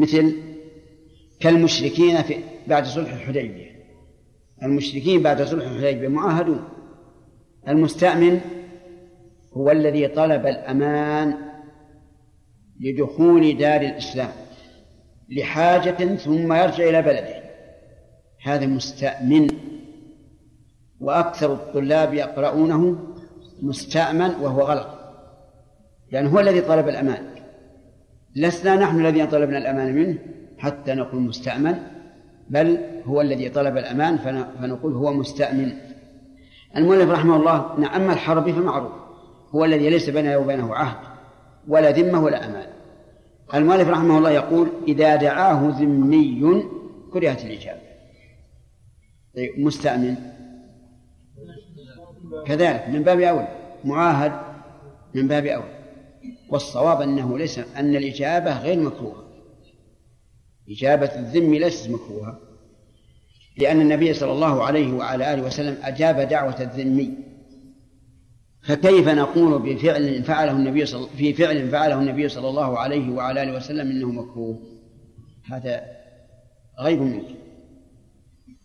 مثل كالمشركين في بعد صلح الحديبية. المشركين بعد صلح الحديبية معاهدون المستأمن هو الذي طلب الأمان لدخول دار الإسلام لحاجة ثم يرجع إلى بلده. هذا مستأمن وأكثر الطلاب يقرؤونه مستأمن وهو غلط. لأن هو الذي طلب الأمان. لسنا نحن الذين طلبنا الأمان منه حتى نقول مستأمن بل هو الذي طلب الأمان فنقول هو مستأمن. المؤلف رحمه الله نعم الحربي فمعروف هو الذي ليس بينه وبينه عهد ولا ذمة ولا أمان. المؤلف رحمه الله يقول إذا دعاه ذمي كرهت الإجابة طيب، مستأمن. كذلك من باب أول معاهد من باب أول. والصواب أنه ليس أن الإجابة غير مكروهة. إجابة الذم ليست مكروهة لأن النبي صلى الله عليه وعلى آله وسلم أجاب دعوة الذمي فكيف نقول بفعل فعله النبي صل... في فعل فعله النبي صلى الله عليه وعلى آله وسلم إنه مكروه؟ هذا غير ممكن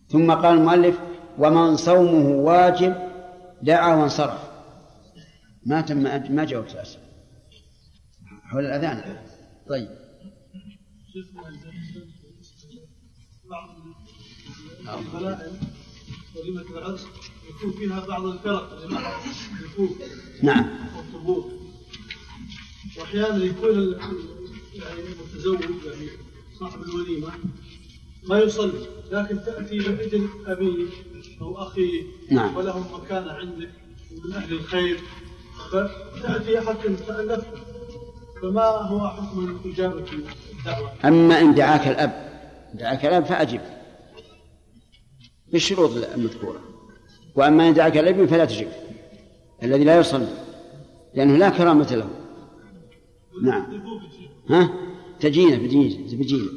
ثم قال المؤلف ومن صومه واجب دعا وانصرف. ما تم ما جاوبت أسأل حول الأذان. طيب. بعض البلائم العرس يكون فيها بعض الفرق نعم. والطبوع وأحيانا يكون يعني المتزوج يعني صاحب الوليمة ما يصلي لكن تأتي لاجل أبيه أو أخيه نعم. ولهم مكانه عندك من أهل الخير فتأتي حتى تالفت فما هو حكم إجابة الدعوة؟ أما إن دعاك الأب دعاك الأب فأجب. بالشروط المذكورة. وأما إن دعاك الابن فلا تجب الذي لا يصلي لأنه لا كرامة له. نعم. ها؟ تجينا بجينا بجينا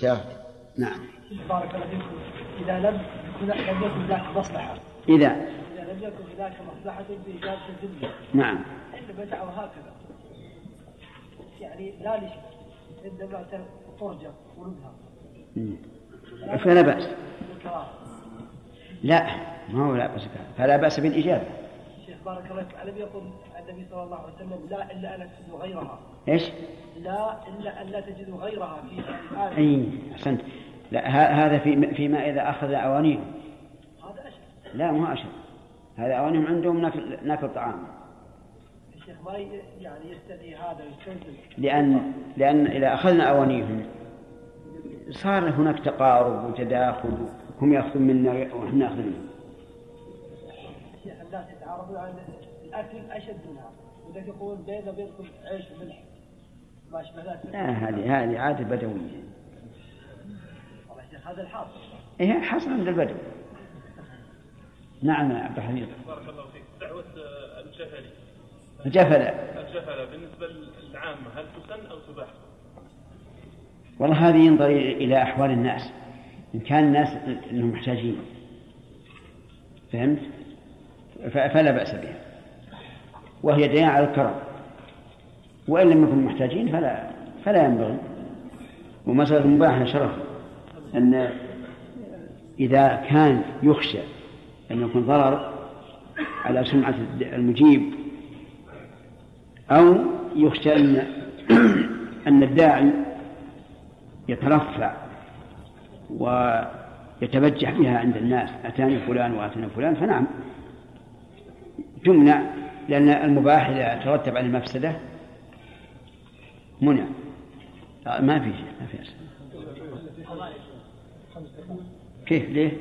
شاهد. نعم. بارك الله فيكم. إذا لم لم يكن هناك مصلحة. إذا. إذا لم يكن هناك مصلحة بإجابة الذمة نعم. إنما دعوا هكذا. يعني لا ولدها فلا بأس. لا ما هو لا بأس فلا بأس بالإجابة. شيخ بارك الله فيك. ألم يقل النبي صلى الله عليه وسلم لا إلا أن تجدوا غيرها. إيش؟ لا إلا أن لا تجدوا غيرها في أي أحسنت. لا هذا في فيما إذا أخذ أوانيهم. هذا أشد. لا مو أشد. هذا أوانيهم عندهم ناكل, ناكل طعام. الشيخ ما يعني يستدعي هذا لأن لأن إذا أخذنا أوانيهم صار هناك تقارب وتداخل. هم يأخذون منا ونحن نأخذ منهم. الشيخ الناس يتعارضون عن الأكل أشد منها وإذا يقول بيننا وبينكم عيش وملح ما أشبه ذلك. لا هذه هذه عادة بدوية. والله شيخ هذا الحاصل. إيه حصل عند البدو. نعم يا عبد الحميد. بارك الله فيك. دعوة الجفلي الجفلة. الجفلة بالنسبة للعامة هل تسن أو تباح؟ والله هذه ينظر إلى أحوال الناس. إن كان الناس أنهم محتاجين. فهمت؟ فلا بأس بها. وهي ديان على الكرم. وإن لم يكونوا محتاجين فلا فلا ينبغي. ومسألة المباحة شرف أن إذا كان يخشى أن يكون ضرر على سمعة المجيب أو يخشى أن أن الداعي يترفع ويتبجح بها عند الناس أتاني فلان وأتاني فلان فنعم. تمنع لأن المباح إذا ترتب على المفسدة منع. ما في شيء ما في كيف ليه؟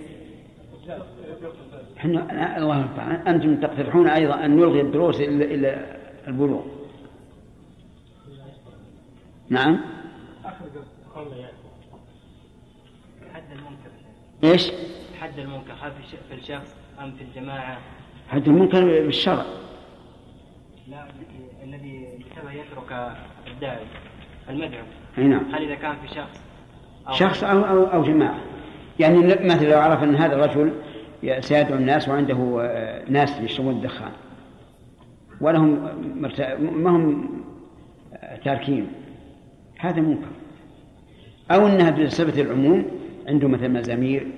إحنا الله المستعان. أنتم تقترحون أيضا أن نلغي الدروس إلا البلوغ. نعم. حد المنكر إيش؟ حد المنكر هل في الشخص أم في الجماعة؟ حد المنكر بالشرع. لا الذي بسبب يترك الداعي المدعو. أي نعم. هل إذا كان في شخص أو شخص أو أو, أو جماعة. يعني مثلا لو عرف أن هذا الرجل سيدعو الناس وعنده آه، ناس يشربون الدخان. ولهم. ما هم تاركين. هذا منكر. أو أنها بصفة العموم عنده مثل مزامير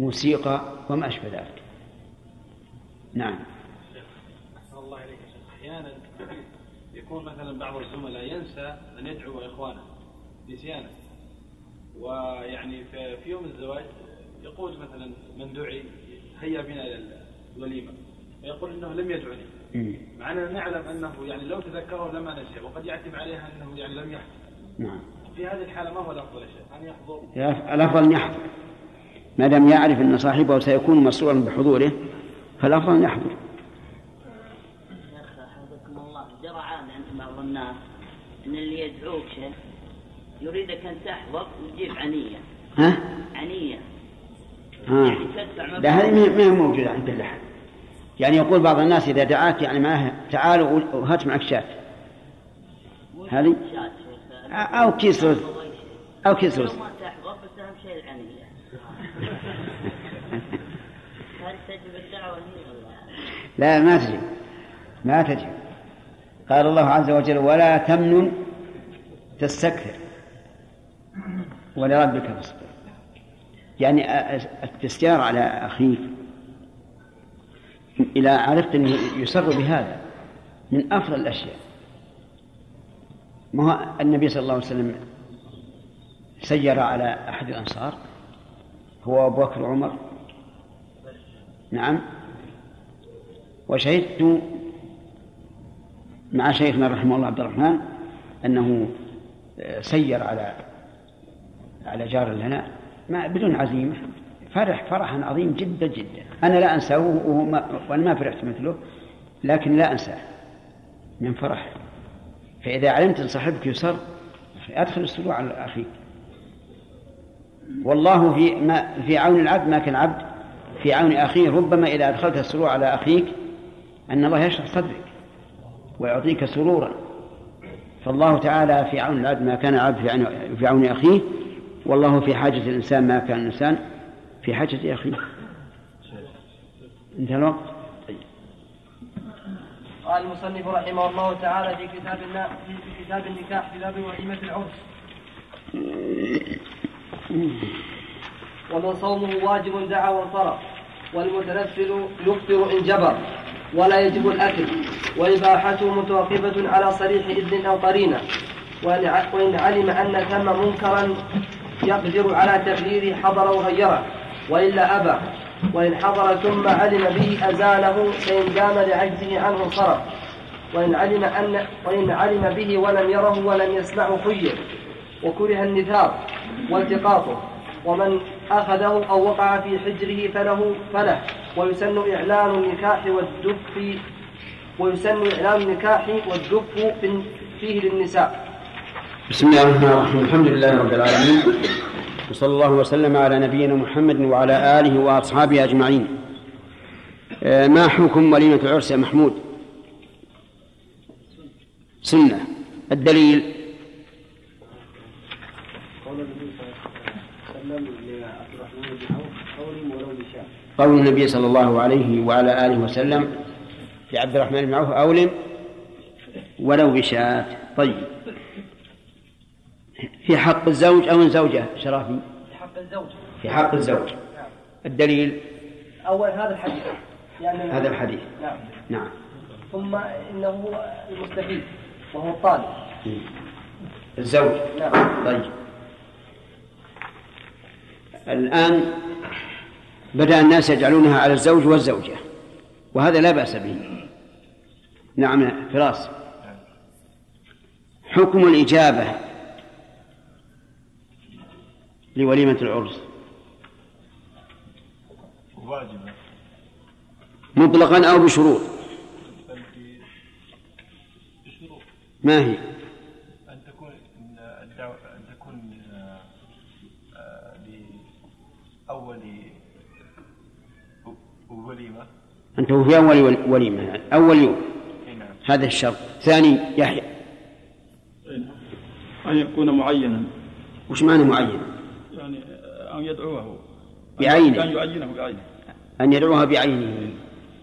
موسيقى وما أشبه ذلك. نعم. أحسن الله إليك أحيانا يكون مثلا بعض الزملاء ينسى أن يدعو إخوانه نسيانا ويعني في يوم الزواج يقول مثلا من دعي هيا بنا إلى الوليمة. ويقول أنه لم يدعني. مع أننا نعلم أنه يعني لو تذكره لما نسي وقد يعتب عليها أنه يعني لم يحضر نعم. في هذه الحالة ما هو الأفضل يا شيخ؟ أن يحضر. الأفضل أن يحضر. ما دام يعرف أن صاحبه سيكون مسرورا بحضوره فالأفضل أن يحضر. شيخ حفظكم الله. جرى عادة عند بعض الناس إن اللي يدعوك شيخ يريدك أن تحضر وتجيب عنية. ها؟ عنية. ها. يعني تدفع لا هذه ما هي موجودة عند كل أحد يعني يقول بعض الناس إذا دعاك يعني معه تعال وهات معك شاة. هذه؟ شات شيخ أو كيس رز أو كيس لو رز ما تحضر بس اهم شيء العنيه هل تجب الدعوه هي ولا لا ما تجب ما تجب قال الله عز وجل ولا تمنن تستكثر ولربك فاصبر. يعني التستيار على أخيك. إذا عرفت أنه يسر بهذا من أفضل الأشياء. ما هو النبي صلى الله عليه وسلم سير على أحد الأنصار؟ هو أبو بكر وعمر؟ نعم. وشهدت مع شيخنا رحمه الله عبد الرحمن أنه سير على على جار لنا ما بدون عزيمة. فرح فرحا عظيم جدا جدا. أنا لا أنساه وأنا ما فرحت مثله لكن لا أنساه من فرح فإذا علمت أن صاحبك يسر أدخل السرور على أخيك. والله في ما في عون العبد ما كان العبد في عون أخيه. ربما إذا أدخلت السرور على أخيك أن الله يشرح صدرك ويعطيك سرورا. فالله تعالى في عون العبد ما كان العبد في عون- أخيه. والله في حاجة الإنسان ما كان الإنسان في حاجة أخيه. انتهى الوقت. قال المصنف رحمه الله تعالى في كتاب. في كتاب النكاح في باب وليمة العرس ومن صومه واجب دعا وانصرف والمتنفل يفطر إن جبر ولا يجب الأكل وإباحته متوقفة على صريح إذن أو قرينة وإن علم أن ثم منكرا يقدر على تغييره حضر وغيره وإلا أبى وإن حضر ثم علم به أزاله فإن دام لعجزه عنه انصرف وإن علم أن وإن علم به ولم يره ولم يسمعه خير وكره النثار والتقاطه. ومن أخذه أو وقع في حجره فله فله. ويسن إعلان النكاح والدف ويسن إعلان النكاح والدف في- فيه للنساء. بسم الله الرحمن الرحيم. الحمد لله رب العالمين. وصلى الله وسلم على نبينا محمد وعلى آله وأصحابه أجمعين. آه، ما حكم وليمة العرس يا محمود؟ سنة. الدليل؟ قول النبي صلى الله عليه وعلى آله وسلم في عبد الرحمن بن عوف أولم؟ ولو بشاة. طيب. في حق الزوج أو الزوجة شرافي. في حق الزوج. في حق الزوج. الدليل؟ أول هذا الحديث. لأن هذا الحديث. نعم. نعم. ثم إنه المستفيد وهو الطالب. الزوج. نعم. طيب. الآن بدأ الناس يجعلونها على الزوج والزوجة وهذا لا بأس به. نعم فراس. حكم الإجابة. لوليمة العرس. واجبة مطلقا أو بشروط. ما هي؟ أن تكون الدعوة أن تكون آه، لأول وليمة. أنت في أول ول- وليمة. أول يوم. أي نعم. هذا الشرط. ثاني يحيى. أن يكون معينا. وش معنى معين؟ أن يدعوه. بعينه. أن يعينه بعينه. أن يدعوها بعينه.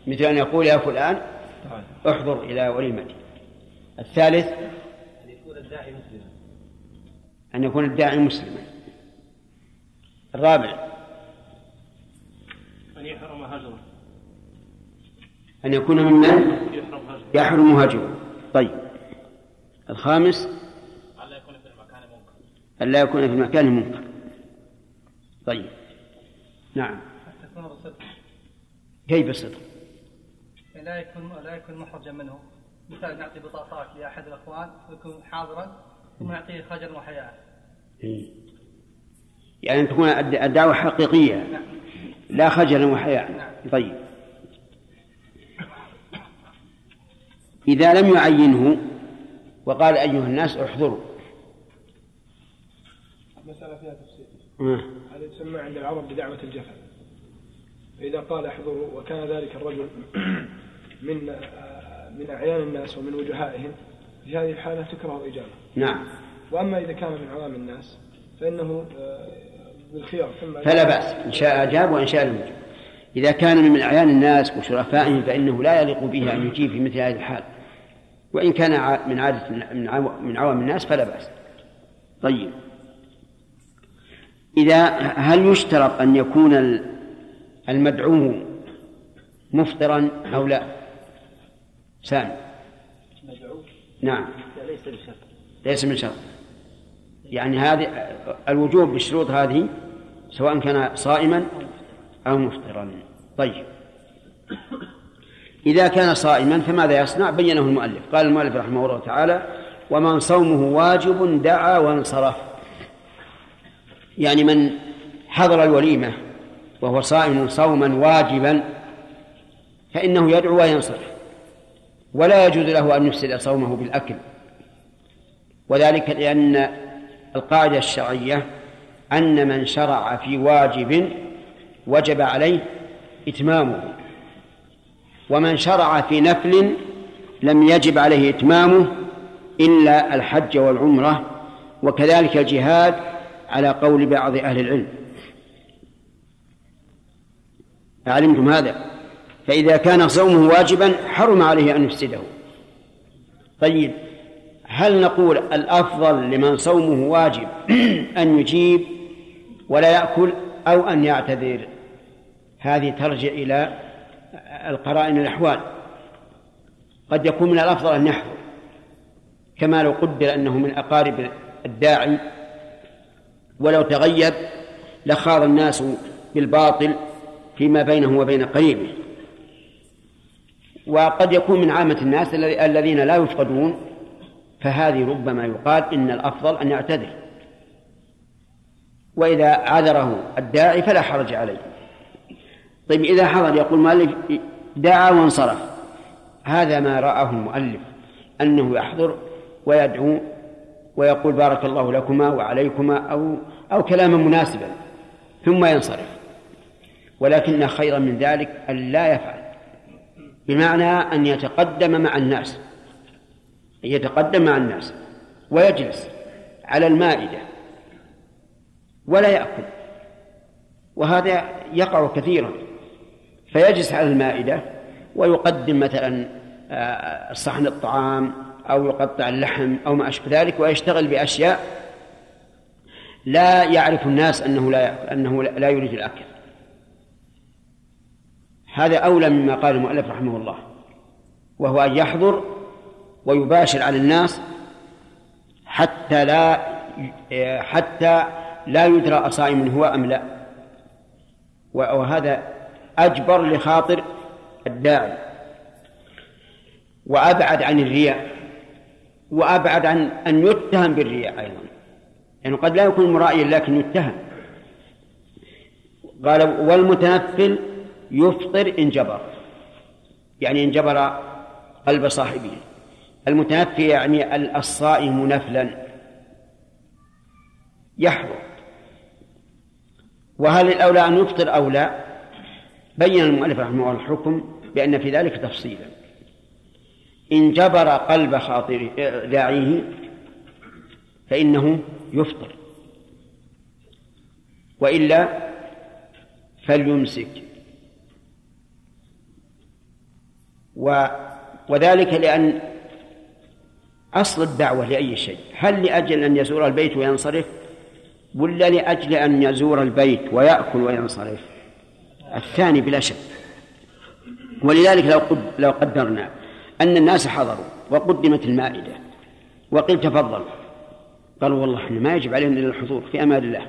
مثل أن يقول يا فلان تعال. احضر إلى وليمتي الثالث أن يكون الداعي مسلما. أن يكون الداعي مسلما. الرابع أن يحرم هجره. أن يكون ممن؟ يحرم هجره. يحرم هجره. طيب. الخامس ألا يكون في المكان منكر. ألا يكون في المكان منكر. طيب. نعم. تكون كيف الصدق؟ لا يكون لا يكون محرجا منه. مثال نعطي بطاقات لأحد الأخوان ويكون حاضرا ثم نعطيه خجلا وحياء إيه. يعني تكون الد- الدعوة حقيقية. لا خجلا وحياء طيب. إذا لم يعينه وقال أيها الناس احضروا. مسألة فيها تفصيل. يسمى عند العرب بدعوة الجفا. فإذا قال احضروا وكان ذلك الرجل من آه، من أعيان الناس ومن وجهائهم في هذه الحالة تكره الإجابة. نعم. وأما إذا كان من عوام الناس فإنه آه، بالخيار. ثم فلا بأس. إن شاء أجاب وإن شاء لم يجب إذا كان من أعيان الناس وشرفائهم فإنه لا يليق به أن يجيب في مثل هذه الحال. وإن كان من عادة من عوام الناس فلا بأس. طيب. إذا هل يشترط أن يكون ال- المدعو مفطرا أو لا؟ سامي نعم. ليس بشرط ليس من شرط. يعني هذه الوجوب بالشروط هذه سواء كان صائما أو مفطرا. طيب. إذا كان صائما فماذا يصنع؟ بينه المؤلف. قال المؤلف رحمه الله تعالى ومن صومه واجب دعا وانصرف. يعني من حضر الوليمة وهو صائم صوما واجبا فإنه يدعو وينصرف ولا يجوز له أن يفسد صومه بالأكل. وذلك لأن القاعدة الشرعية أن من شرع في واجب وجب عليه إتمامه ومن شرع في نفل لم يجب عليه إتمامه إلا الحج والعمرة وكذلك الجهاد على قول بعض أهل العلم. أعلمتم هذا؟ فإذا كان صومه واجبا حرم عليه أن يفسده. طيب هل نقول الأفضل لمن صومه واجب أن يجيب ولا يأكل أو أن يعتذر؟ هذه ترجع إلى القرائن الأحوال قد يكون من الأفضل أن يحضر كما لو قدر أنه من أقارب الداعي ولو تغيب لخاض الناس بالباطل فيما بينه وبين قريبه. وقد يكون من عامة الناس الذين لا يفقدون فهذه ربما يقال إن الأفضل أن يعتذر وإذا عذره الداعي فلا حرج عليه. طيب إذا حضر يقول المؤلف دعا وانصرف. هذا ما رآه المؤلف أنه يحضر ويدعو ويقول بارك الله لكما وعليكما أو أو كلاما مناسبا ثم ينصرف. ولكن خيرا من ذلك أن لا يفعل بمعنى أن يتقدم مع الناس يتقدم مع الناس ويجلس على المائدة ولا يأكل. وهذا يقع كثيرا فيجلس على المائدة ويقدم مثلا آه، صحن الطعام أو يقطع اللحم أو ما أشبه ذلك ويشتغل بأشياء لا يعرف الناس أنه لا يأكل أنه لا يريد الأكل. هذا أولى مما قال المؤلف رحمه الله وهو أن يحضر ويباشر على الناس حتى لا حتى لا يدرى أصائم هو أم لا. وهذا أجبر لخاطر الداعي. وأبعد عن الرياء. وأبعد عن أن يتهم بالرياء أيضا. يعني قد لا يكون مرائيا لكن يتهم. قال والمتنفل يفطر إن جبر. يعني إن جبر قلب صاحبه. المتنفي يعني الصائم نفلا. يحضر. وهل الأولى أن يفطر أو لا؟ بين المؤلف رحمه الله الحكم بأن في ذلك تفصيلا. إن جبر قلب خاطر داعيه فإنه يفطر. وإلا فليمسك. و وذلك لأن أصل الدعوة لأي شيء. هل لأجل أن يزور البيت وينصرف ولا لأجل أن يزور البيت ويأكل وينصرف؟ الثاني بلا شك. ولذلك لو لو قدرنا. أن الناس حضروا وقدمت المائدة وقيل تفضل قالوا والله إحنا ما يجب علينا إلا الحضور في أمان الله.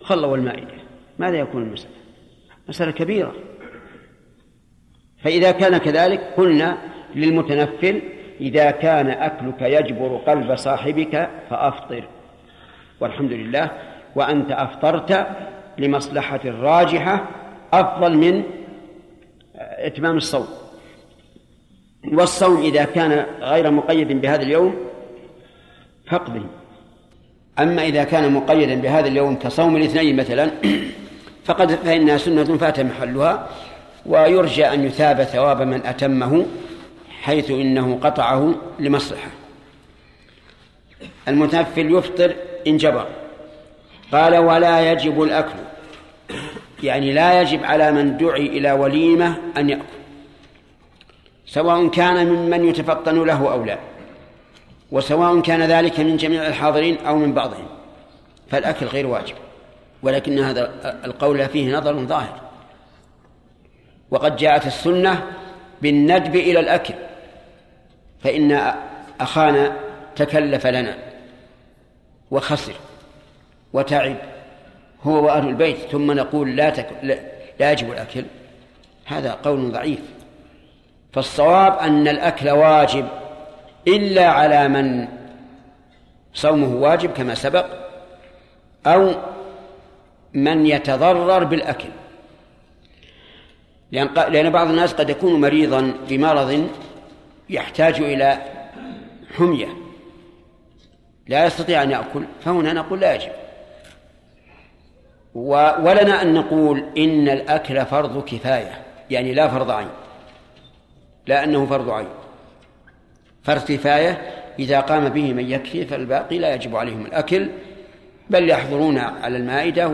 خلوا المائدة. ماذا يكون المسألة؟ مسألة كبيرة. فإذا كان كذلك قلنا للمتنفل إذا كان أكلك يجبر قلب صاحبك فأفطر. والحمد لله وأنت أفطرت لمصلحة راجحه أفضل من إتمام الصوم. والصوم إذا كان غير مقيد بهذا اليوم فقده أما إذا كان مقيدا بهذا اليوم كصوم الاثنين مثلا فقد فإنها سنة فات محلها ويرجى أن يثاب ثواب من أتمه حيث إنه قطعه لمصلحة. المتنفل يفطر إن جبر. قال ولا يجب الأكل. يعني لا يجب على من دعي إلى وليمة أن يأكل. سواء كان ممن يتفطن له أو لا. وسواء كان ذلك من جميع الحاضرين أو من بعضهم. فالأكل غير واجب. ولكن هذا القول فيه نظر ظاهر. وقد جاءت السنة بالندب إلى الأكل. فإن أخانا تكلف لنا وخسر وتعب هو وأهل البيت ثم نقول لا, تك... لا يجب الأكل. هذا قول ضعيف. فالصواب أن الأكل واجب إلا على من صومه واجب كما سبق أو من يتضرر بالأكل. لأن لأن بعض الناس قد يكون مريضا بمرض يحتاج إلى حمية. لا يستطيع أن يأكل فهنا نقول لا يجب. ولنا أن نقول إن الأكل فرض كفاية يعني لا فرض عين. لا أنه فرض عين. فارتفاية إذا قام به من يكفي فالباقي لا يجب عليهم الأكل بل يحضرون على المائدة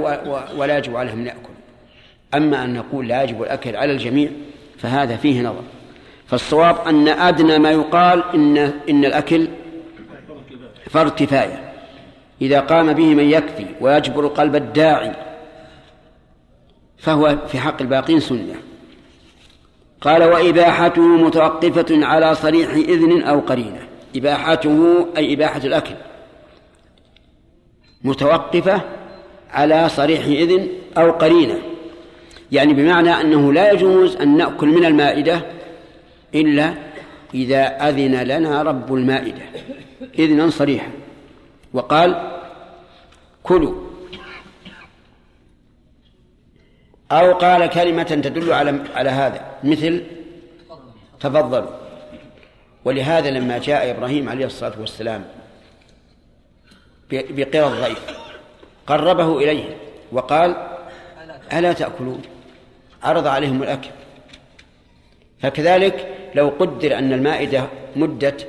ولا يجب عليهم أن يأكل أما أن نقول لا يجب الأكل على الجميع فهذا فيه نظر. فالصواب أن أدنى ما يقال إن إن الأكل فرض كفاية. إذا قام به من يكفي ويجبر قلب الداعي فهو في حق الباقين سنة. قال وإباحته متوقفة على صريح إذن أو قرينة. إباحته أي إباحة الأكل. متوقفة على صريح إذن أو قرينة. يعني بمعنى أنه لا يجوز أن نأكل من المائدة إلا إذا أذن لنا رب المائدة. إذنا صريحا. وقال كلوا. أو قال كلمة تدل على على هذا. مثل تفضلوا ولهذا لما جاء إبراهيم عليه الصلاة والسلام بقرى الضيف قربه إليه وقال ألا تأكلون؟ عرض عليهم الأكل. فكذلك لو قدر أن المائدة مدت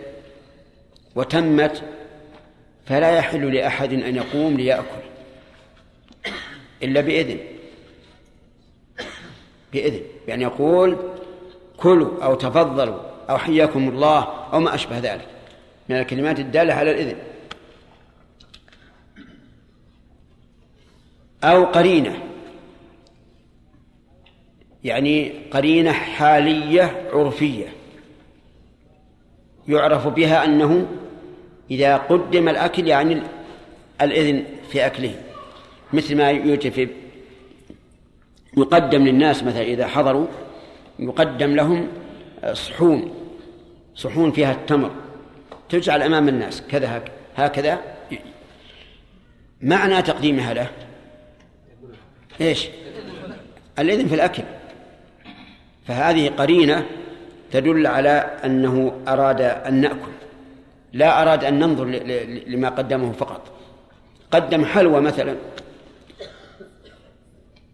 وتمت فلا يحل لأحد أن يقوم ليأكل إلا بإذن. بإذن. يعني يقول كلوا أو تفضلوا أو حياكم الله أو ما أشبه ذلك. من الكلمات الدالة على الإذن. أو قرينة. يعني قرينة حالية عرفية. يعرف بها أنه إذا قدم الأكل يعني الإذن في أكله. مثل ما يوجد في يقدم للناس مثلا إذا حضروا يقدم لهم صحون صحون فيها التمر. تجعل أمام الناس كذا هكذا. معنى تقديمها له؟ إيش؟ الإذن في الأكل. فهذه قرينة تدل على أنه أراد أن نأكل. لا أراد أن ننظر لما قدمه فقط. قدم حلوى مثلا.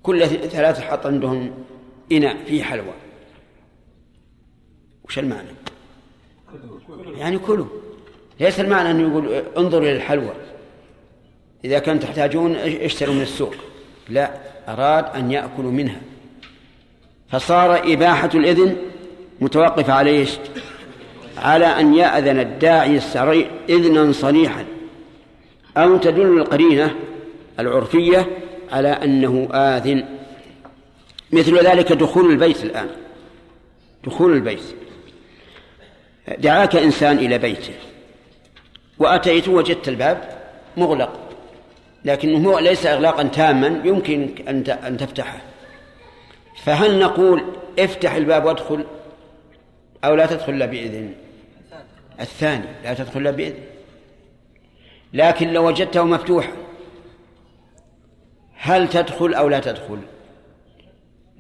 كل ثلاثة حط عندهم إناء فيه حلوى. وش المعنى؟ يعني كلوا. ليس المعنى أنه يقول انظروا إلى الحلوى. إذا كان تحتاجون اشتروا من السوق. لا أراد أن يأكلوا منها. فصار إباحة الإذن متوقفة على إيش؟ على أن يأذن الداعي السريع إذنا صريحا. أو تدل القرينة العرفية على أنه آذن. مثل ذلك دخول البيت الآن. دخول البيت. دعاك إنسان إلى بيته. وأتيت وجدت الباب مغلق. لكنه ليس إغلاقا تاما يمكن أن تفتحه. فهل نقول افتح الباب وادخل؟ أو لا تدخل إلا بإذن؟ الثاني. لا تدخل إلا بإذن. لكن لو وجدته مفتوحا هل تدخل أو لا تدخل؟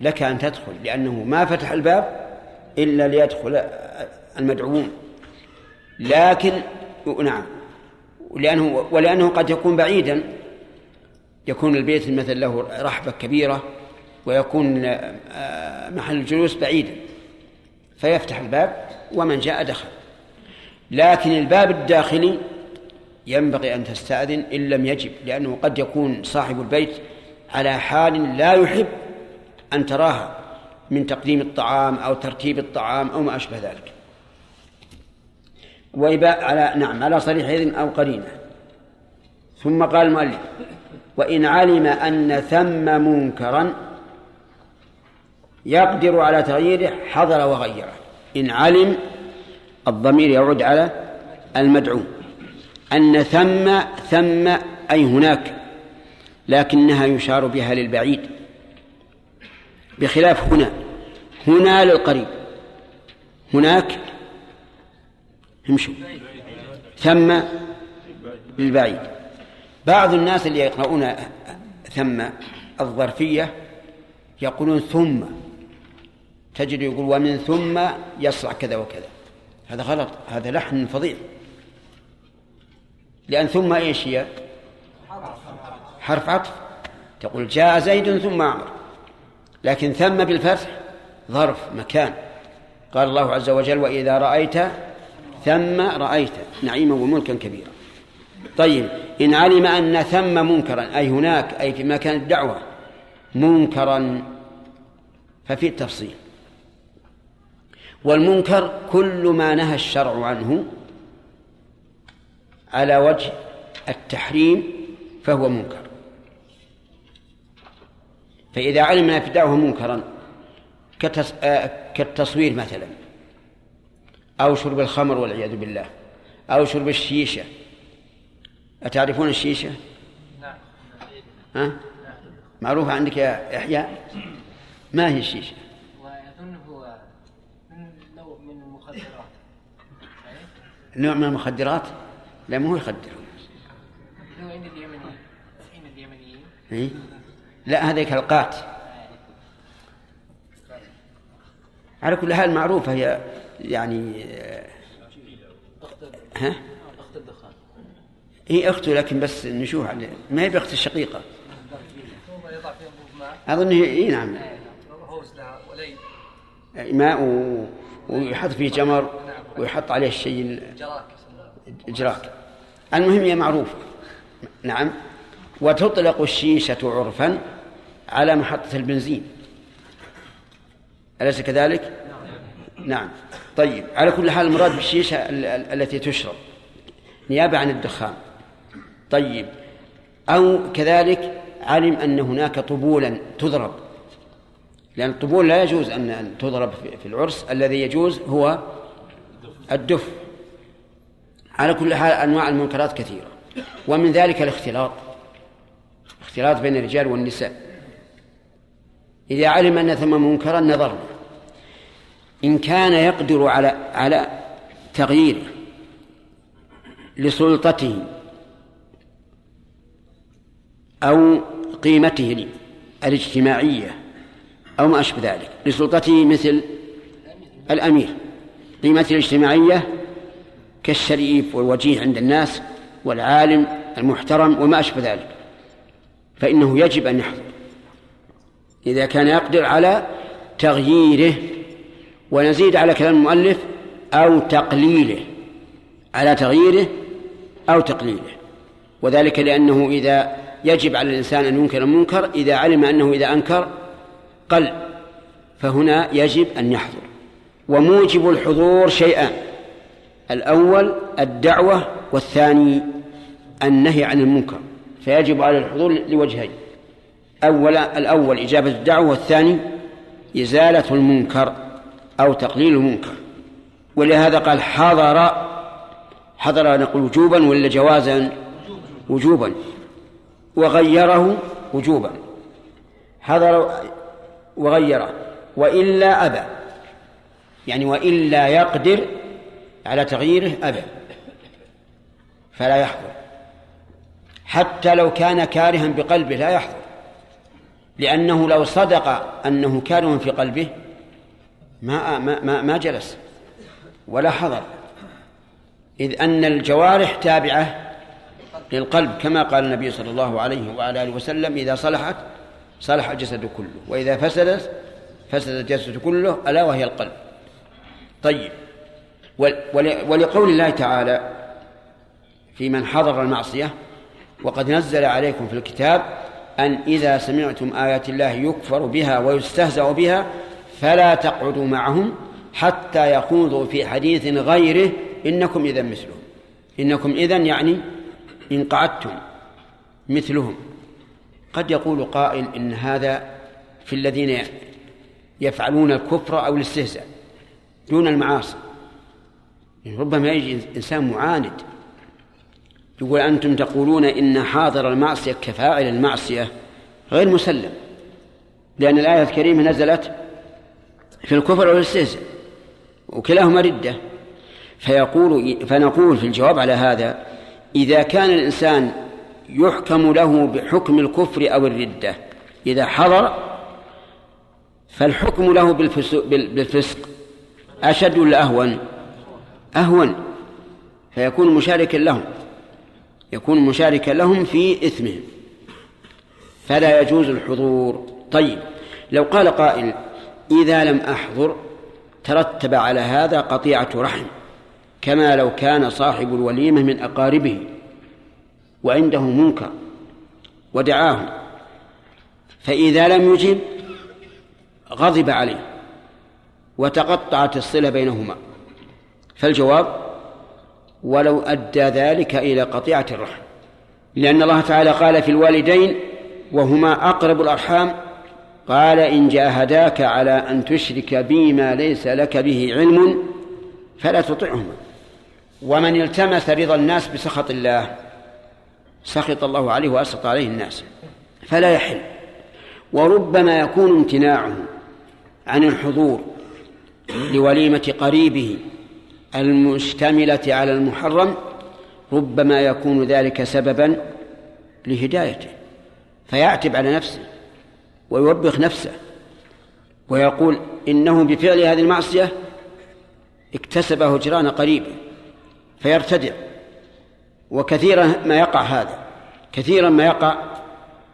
لك أن تدخل لأنه ما فتح الباب إلا ليدخل المدعوون. لكن نعم لأنه ولأنه قد يكون بعيدا. يكون البيت مثل له رحبة كبيرة ويكون آه، محل الجلوس بعيدا. فيفتح الباب ومن جاء دخل. لكن الباب الداخلي ينبغي أن تستأذن إن لم يجب لأنه قد يكون صاحب البيت على حال لا يحب أن تراها من تقديم الطعام أو ترتيب الطعام أو ما أشبه ذلك. وإباء على نعم على صريح إذن أو قرينة. ثم قال المؤلف وإن علم أن ثم منكرا يقدر على تغييره حضر وغيره. إن علم الضمير يعود على المدعو. أن ثم ثم أي هناك لكنها يشار بها للبعيد بخلاف هنا. هنا للقريب. هناك امشوا. ثم للبعيد. بعض الناس اللي يقرؤون ثم الظرفية يقولون ثم. تجد يقول ومن ثم يصلح كذا وكذا. هذا غلط. هذا لحن فظيع. لأن ثم إيش هي؟ حرف عطف. تقول جاء زيد ثم عمر. لكن ثم بالفتح ظرف مكان. قال الله عز وجل وإذا رأيت ثم رأيت نعيما وملكا كبيرا. طيب إن علم أن ثم منكرا أي هناك أي في مكان الدعوة منكرا ففي التفصيل. والمنكر كل ما نهى الشرع عنه على وجه التحريم فهو منكر فإذا علم أن ابتداؤه منكرا كالتصوير مثلا أو شرب الخمر والعياذ بالله أو شرب الشيشة أتعرفون الشيشة؟ نعم ها؟ معروفة عندك يا يحيى؟ ما هي الشيشة؟ وأظنه من نوع من المخدرات نوع من المخدرات؟ لا مو يخدر هو عند اليمنيين عند اليمنيين إيه؟ لا هذيك القات على كل حال معروفة هي يعني ها؟ أخت الدخان هي أخته لكن بس نشوف ما هي بأخت الشقيقة. أظن هي نعم. ماء و... ويحط فيه جمر ويحط عليه الشيء الجراك. المهم هي معروفة. نعم. وتطلق الشيشة عرفا على محطة البنزين. أليس كذلك؟ نعم. طيب على كل حال المراد بالشيشة التي تشرب. نيابة عن الدخان. طيب. أو كذلك علم أن هناك طبولا تضرب. لأن الطبول لا يجوز أن تضرب في العرس. الذي يجوز هو الدف. على كل حال أنواع المنكرات كثيرة. ومن ذلك الاختلاط. اختلاط بين الرجال والنساء. إذا علم أن ثم منكرا نظرنا. إن كان يقدر على على تغييره لسلطته أو قيمته الاجتماعية أو ما أشبه ذلك. لسلطته مثل الأمير. قيمته الاجتماعية كالشريف والوجيه عند الناس والعالم المحترم وما أشبه ذلك. فإنه يجب أن يحضر. إذا كان يقدر على تغييره ونزيد على كلام المؤلف أو تقليله على تغييره أو تقليله. وذلك لأنه إذا يجب على الإنسان أن ينكر المنكر إذا علم أنه إذا أنكر قل فهنا يجب أن يحضر. وموجب الحضور شيئان الأول الدعوة والثاني النهي عن المنكر فيجب على الحضور لوجهين. أولا الأول إجابة الدعوة والثاني إزالة المنكر أو تقليل المنكر. ولهذا قال حضر حضر نقول وجوبا ولا جوازا وجوبا؟ وغيره وجوبا. حضر وغيره. وإلا أبى. يعني وإلا يقدر على تغييره أبى فلا يحضر. حتى لو كان كارها بقلبه لا يحضر. لأنه لو صدق أنه كاره في قلبه ما ما ما جلس ولا حضر. إذ أن الجوارح تابعة للقلب كما قال النبي صلى الله عليه وعلى آله وسلم إذا صلحت صلح الجسد كله وإذا فسدت فسد الجسد كله ألا وهي القلب. طيب. ولقول الله تعالى في من حضر المعصية وقد نزل عليكم في الكتاب أن إذا سمعتم آيات الله يكفر بها ويستهزأ بها فلا تقعدوا معهم حتى يخوضوا في حديث غيره إنكم إذا مثلهم. إنكم إذا يعني إن قعدتم مثلهم. قد يقول قائل إن هذا في الذين يفعلون الكفر أو الاستهزاء دون المعاصي. ربما يجي إنسان معاند. يقول أنتم تقولون إن حاضر المعصية كفاعل المعصية غير مسلم لأن الآية الكريمة نزلت في الكفر والاستهزاء وكلاهما ردة. فيقول فنقول في الجواب على هذا إذا كان الإنسان يحكم له بحكم الكفر أو الردة إذا حضر فالحكم له بالفسق أشد ولا أهون. أهون فيكون مشاركا لهم يكون مشاركا لهم في إثمهم. فلا يجوز الحضور. طيب لو قال قائل إذا لم أحضر ترتب على هذا قطيعة رحم كما لو كان صاحب الوليمة من أقاربه وعنده منكر ودعاه فإذا لم يجب غضب عليه وتقطعت الصلة بينهما. فالجواب ولو أدى ذلك إلى قطيعة الرحم لأن الله تعالى قال في الوالدين وهما أقرب الأرحام. قال إن جاهداك على أن تشرك بي ما ليس لك به علم فلا تطعهما. ومن التمس رضا الناس بسخط الله سخط الله عليه وأسخط عليه الناس فلا يحل. وربما يكون امتناعه عن الحضور لوليمة قريبه المشتملة على المحرم ربما يكون ذلك سببا لهدايته فيعتب على نفسه ويوبخ نفسه ويقول إنه بفعل هذه المعصية اكتسب هجران قريبه فيرتدع. وكثيرا ما يقع هذا كثيرا ما يقع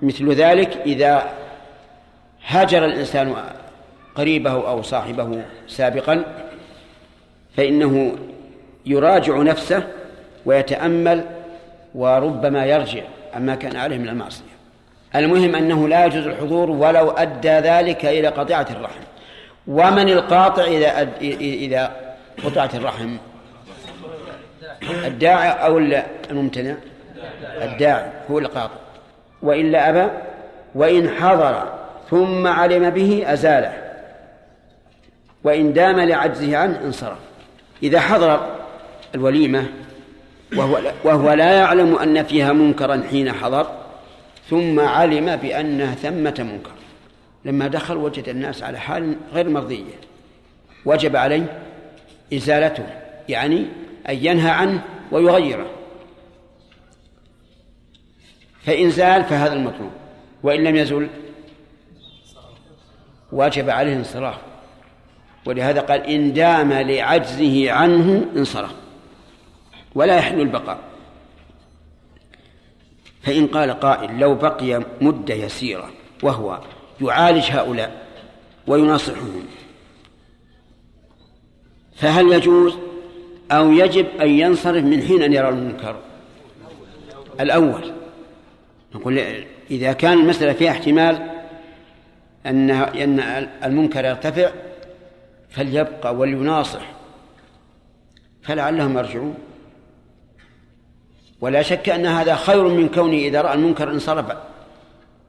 مثل ذلك إذا هاجر الإنسان قريبه أو صاحبه سابقا فإنه يراجع نفسه ويتأمل وربما يرجع عما كان عليه من المعصية. المهم أنه لا يجوز الحضور ولو أدى ذلك إلى قطيعة الرحم. ومن القاطع إذا أد... إذا قطعت الرحم؟ الداعي أو الممتنع؟ الداعي هو القاطع. وإلا أبى؟ وإن حضر ثم علم به أزاله. وإن دام لعجزه عنه انصرف. إذا حضر الوليمة وهو, وهو لا يعلم أن فيها منكرا حين حضر ثم علم بأنها ثمة منكر. لما دخل وجد الناس على حال غير مرضية. وجب عليه إزالته يعني أن ينهى عنه ويغيره. فإن زال فهذا المطلوب وإن لم يزل واجب عليه انصراف. ولهذا قال إن دام لعجزه عنه انصرف ولا يحل البقاء. فإن قال قائل لو بقي مدة يسيرة وهو يعالج هؤلاء ويناصحهم فهل يجوز أو يجب أن ينصرف من حين أن يرى المنكر؟ الأول نقول إذا كان المسألة فيها احتمال أن أن المنكر يرتفع فليبقى وليناصح فلعلهم يرجعون. ولا شك أن هذا خير من كونه إذا رأى المنكر انصرف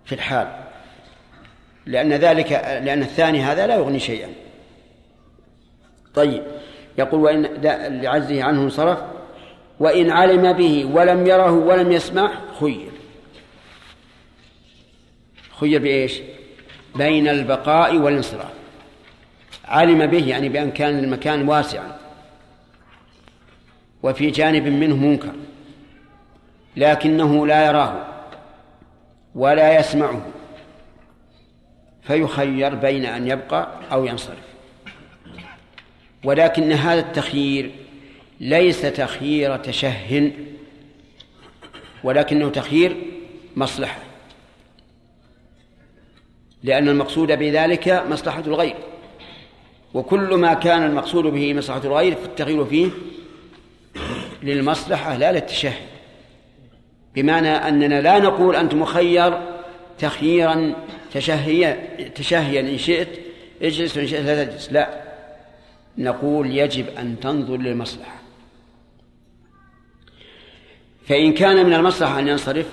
في الحال لأن ذلك لأن الثاني هذا لا يغني شيئا. طيب يقول وإن لعجزه عنه انصرف وإن علم به ولم يره ولم يسمع خير. خير بإيش؟ بين البقاء والانصراف. علم به يعني بأن كان المكان واسعا. وفي جانب منه منكر لكنه لا يراه ولا يسمعه فيخير بين أن يبقى أو ينصرف. ولكن هذا التخيير ليس تخيير تشه ولكنه تخيير مصلحة لأن المقصود بذلك مصلحة الغير وكل ما كان المقصود به مصلحة الغير فالتغيير فيه للمصلحة لا للتشهي بمعنى أننا لا نقول أنت مخير تخييرا تشهيا تشهيا إن شئت اجلس وإن شئت لا تجلس. لا. نقول يجب أن تنظر للمصلحة. فإن كان من المصلحة أن ينصرف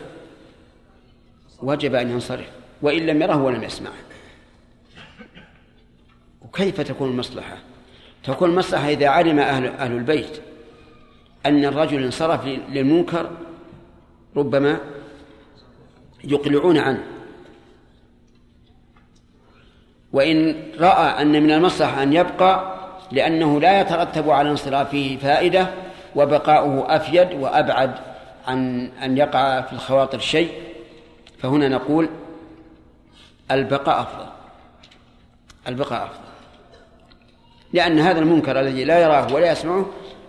وجب أن ينصرف وإن لم يره ولم يسمعه. وكيف تكون المصلحة؟ تكون المصلحة إذا علم أهل, أهل البيت أن الرجل انصرف للمنكر ربما يقلعون عنه. وإن رأى أن من المصلحة أن يبقى لأنه لا يترتب على انصرافه فائدة وبقاؤه أفيد وأبعد عن أن يقع في الخواطر شيء فهنا نقول البقاء أفضل. البقاء أفضل. لأن هذا المنكر الذي لا يراه ولا يسمعه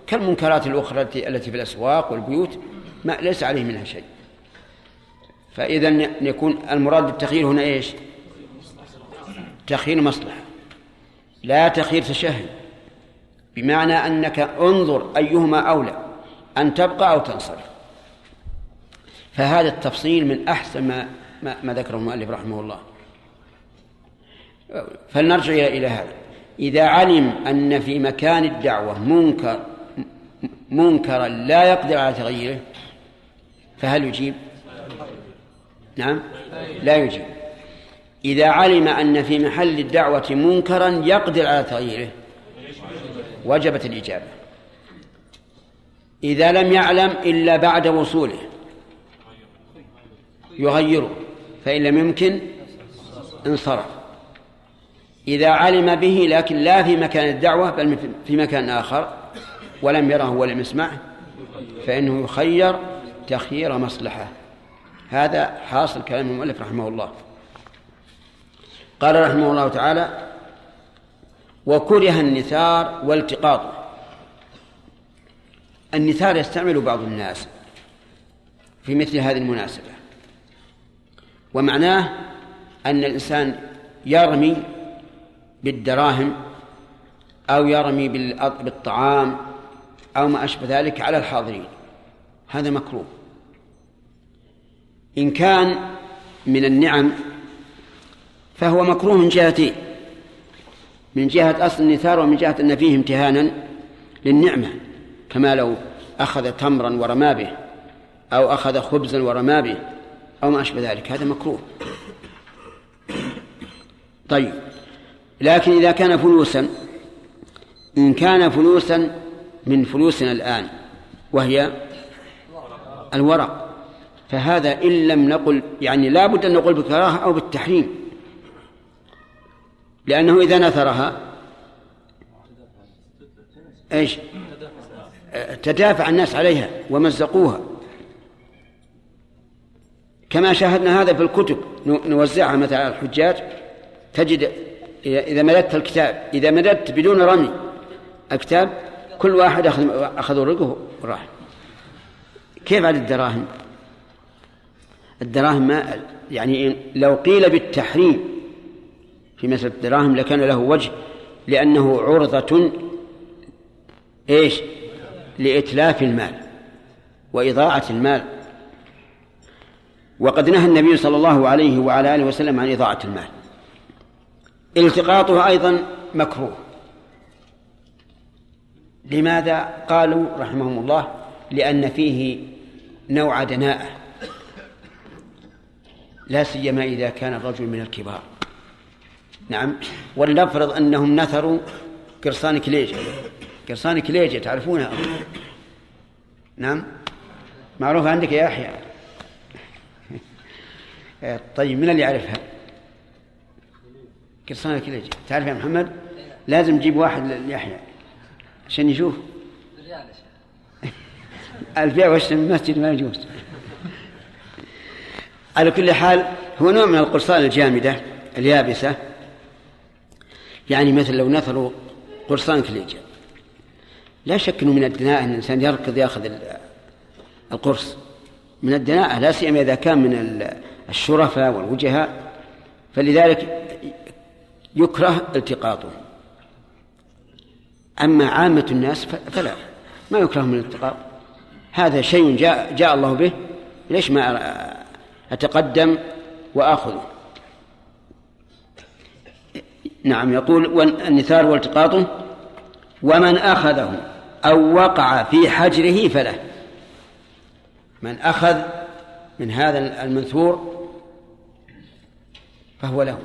كالمنكرات الأخرى التي في الأسواق والبيوت ما ليس عليه منها شيء. فإذا يكون المراد بالتخيير هنا إيش؟ تخيير مصلحة. لا تخيير تشهي بمعنى أنك انظر أيهما أولى أن تبقى أو تنصرف. فهذا التفصيل من أحسن ما, ما ذكره المؤلف رحمه الله. فلنرجع إلى هذا. إذا علم أن في مكان الدعوة منكر منكرا لا يقدر على تغييره فهل يجيب؟ نعم لا يجيب. إذا علم أن في محل الدعوة منكرا يقدر على تغييره وجبت الإجابة. إذا لم يعلم إلا بعد وصوله يغيره فإن لم يمكن انصرف. إذا علم به لكن لا في مكان الدعوة بل في مكان آخر ولم يره ولم يسمعه فإنه يخير تخيير مصلحة. هذا حاصل كلام المؤلف رحمه الله. قال رحمه الله تعالى وكره النثار والتقاط. النثار يستعمل بعض الناس في مثل هذه المناسبة. ومعناه أن الإنسان يرمي بالدراهم أو يرمي بالطعام أو ما أشبه ذلك على الحاضرين. هذا مكروه. إن كان من النعم فهو مكروه من جهتين من جهة أصل النثار ومن جهة أن فيه امتهانا للنعمة كما لو أخذ تمرا ورمى به أو أخذ خبزا ورمى به أو ما أشبه ذلك. هذا مكروه. طيب. لكن إذا كان فلوسا إن كان فلوسا من فلوسنا الآن وهي الورق. فهذا إن لم نقل يعني لا بد أن نقول بالكراهة أو بالتحريم. لأنه إذا نثرها إيش؟ تدافع الناس عليها ومزقوها. كما شاهدنا هذا في الكتب نوزعها مثلا على الحجاج تجد إذا مددت الكتاب إذا مددت بدون رمي الكتاب كل واحد أخذ أخذ ورقه وراح كيف على الدراهم؟ الدراهم ما يعني لو قيل بالتحريم في مسألة الدراهم لكان له وجه لأنه عرضة إيش؟ لإتلاف المال وإضاعة المال وقد نهى النبي صلى الله عليه وعلى آله وسلم عن إضاعة المال التقاطه أيضا مكروه. لماذا قالوا رحمهم الله؟ لأن فيه نوع دناءة. لا سيما إذا كان الرجل من الكبار. نعم. ولنفرض أنهم نثروا قرصان كليجة. قرصان كليجة تعرفونها؟ نعم. معروف عندك يا يحيى طيب من اللي يعرفها؟ قرصان كليجة تعرف يا محمد؟ لازم نجيب واحد ليحيى عشان يشوف. البيع والشراء من المسجد ما يجوز. على كل حال هو نوع من القرصان الجامدة اليابسة. يعني مثل لو نثروا قرصان كليجة. لا شك إنه من الدناءة إن الإنسان يركض يأخذ القرص. من الدناءة لا سيما إذا كان من الشرفاء والوجهاء. فلذلك يكره التقاطه. أما عامة الناس فلا ما يكره من الالتقاط. هذا شيء جاء جاء الله به ليش ما أتقدم وآخذه؟ نعم يقول النثار والتقاطه ومن أخذه أو وقع في حجره فله. من أخذ من هذا المنثور فهو له.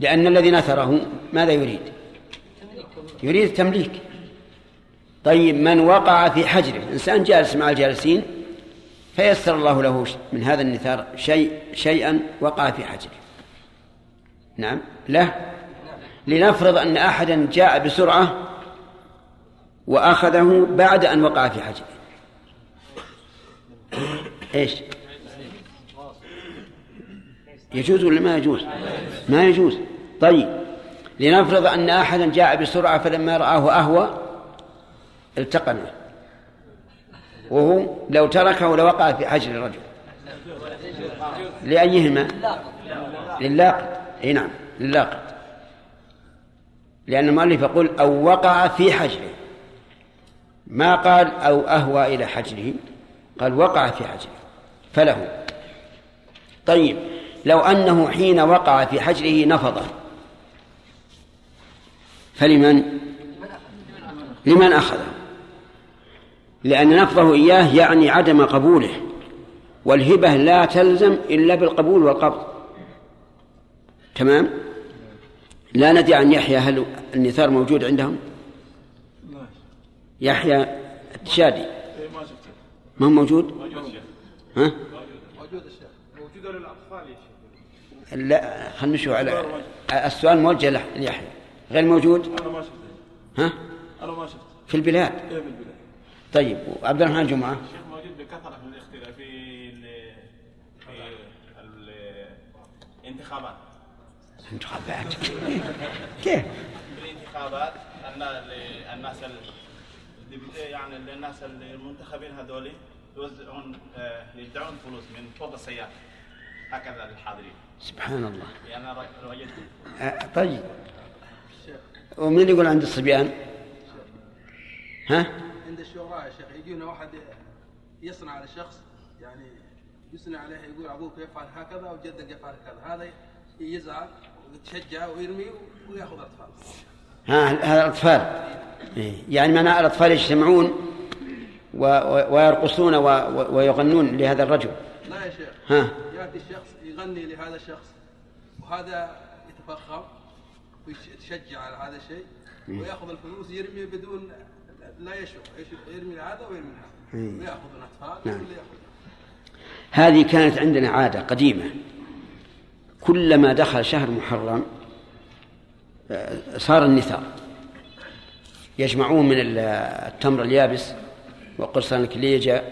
لأن الذي نثره ماذا يريد؟ يريد التمليك. طيب من وقع في حجره إنسان جالس مع الجالسين فيسر الله له من هذا النثار شيء شيئا وقع في حجره. نعم. له. لنفرض أن أحدا جاء بسرعة وأخذه بعد أن وقع في حجره. إيش؟ يجوز ولا ما يجوز؟ ما يجوز. طيب لنفرض أن أحدا جاء بسرعة فلما رآه أهوى التقمه. وهو لو تركه لوقع في حجر الرجل. لأيهما؟ للاقط إي نعم للاقط لأن المؤلف يقول أو وقع في حجره ما قال أو أهوى إلى حجره قال وقع في حجره فله. طيب لو أنه حين وقع في حجره نفضه فلمن؟ لمن أخذه لأن نفضه إياه يعني عدم قبوله والهبة لا تلزم إلا بالقبول والقبض. تمام؟ لا ندري عن يحيى هل النثار موجود عندهم؟ يحيى التشادي. ما هو موجود؟ ها موجود الشيخ موجود للاطفال يا شيخ لا خلينا نشوف على السؤال موجه ليحيى. غير موجود؟ أنا ما شفته. ها؟ أنا ما شفته. في البلاد؟ إيه في البلاد. طيب وعبد الرحمن جمعة. الشيخ موجود بكثرة في الاختلاف في ال- في الانتخابات. انتخابات. كيف؟ في الانتخابات النا- الناس يعني الناس المنتخبين هذول يوزعون آه، يدعون فلوس من فوق السيارة. هكذا للحاضرين سبحان الله. آه، طيب. ومن يقول عند الصبيان؟ ها؟ عند الشعراء يا شيخ يجينا واحد يصنع على شخص يعني يثني عليه يقول أبوك يفعل هكذا وجدك يفعل كذا. هذا يزعل ويتشجع ويرمي ويأخذ أطفال. ها هذا الأطفال. إيه. يعني معنى الأطفال يجتمعون و... و... ويرقصون و... و... ويغنون لهذا الرجل. لا يا شيخ. ها؟ يأتي الشخص يغني لهذا الشخص وهذا يتفخم ويتشجع على هذا الشيء ويأخذ الفلوس يرمي بدون لا يشوف يشوف يرمي هذا ويرمي هذا. مم. ويأخذ الأطفال نعم. هذه كانت عندنا عادة قديمة. كلما دخل شهر محرم آه، صار النثار. يجمعون من ال- التمر اليابس وقرصان الكليجة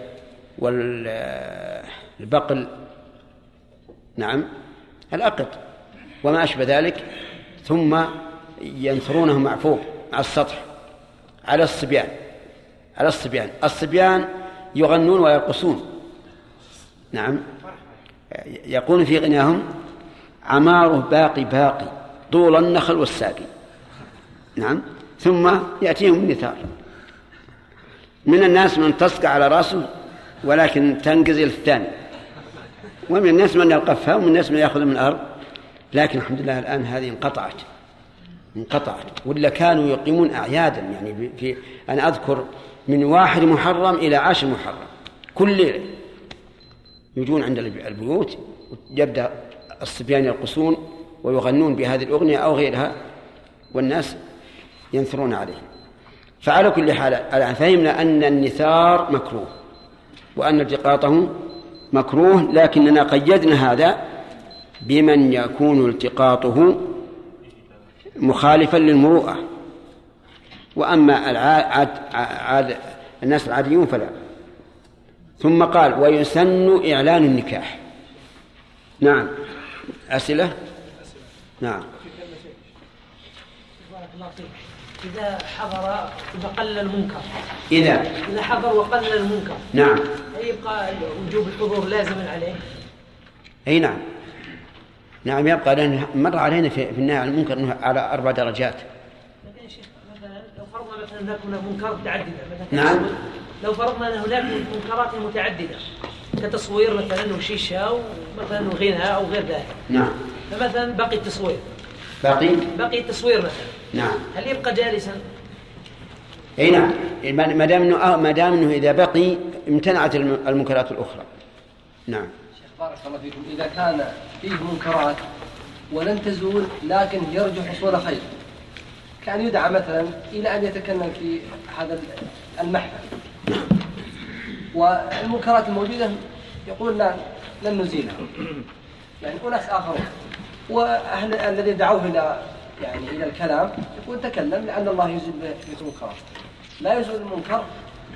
والبقل نعم. الأقط. وما أشبه ذلك. ثم ينثرونه مع فوق على السطح. على الصبيان. على الصبيان. الصبيان يغنون ويرقصون. نعم. يقول في غناهم عماره باقي باقي طول النخل والساقي. نعم. ثم يأتيهم النثار. من الناس من تصقع على رأسه ولكن تنقزل الثاني. ومن الناس من يلقفها ومن الناس من يأخذ من الأرض. لكن الحمد لله الآن هذه انقطعت. انقطعت. ولا كانوا يقيمون أعيادا. يعني في أنا أذكر من واحد محرم إلى عاشر محرم. كل ليلة. يجون عند البيوت يبدأ الصبيان يرقصون ويغنون بهذه الأغنية أو غيرها. والناس ينثرون عليه فعلى كل حال فهمنا أن النثار مكروه. وأن التقاطه مكروه لكننا قيدنا هذا بمن يكون التقاطه مخالفا للمروءة. وأما العاد عاد الناس العاديون فلا. ثم قال ويسن إعلان النكاح. نعم. أسئلة؟ نعم. بارك الله فيك. إذا حضر إذا قل المنكر. إذا؟ إذا حضر وقل المنكر. نعم. هل يبقى وجوب الحضور لازما عليه؟ أي نعم. نعم يبقى لأن مر علينا في, في النهي عن المنكر أنه على أربع درجات. لكن يا شيخ مثلا لو فرضنا مثلا هناك منكرات متعددة مثلا نعم. لو فرضنا أن هناك منكرات متعددة كتصوير مثلا وشيشة ومثلا وغيرها أو غير ذلك. نعم. فمثلا بقي التصوير. باقي؟ بقي التصوير مثلا. نعم. هل يبقى جالسا؟ إي نعم. ما دام انه آه، ما دام إنه إذا بقي امتنعت الم- المنكرات الأخرى. نعم. شيخ بارك الله فيكم. إذا كان فيه منكرات ولن تزول لكن يرجو حصول خير. كأن يدعى مثلا إلى أن يتكلم في هذا المحفل. والمنكرات الموجودة يقول لا لن نزيلها. يعني أناس آخرون. وأهل الذي دعوه إلى يعني إلى الكلام يقول تكلم لأن الله يزيل به المنكرات لا يزول المنكر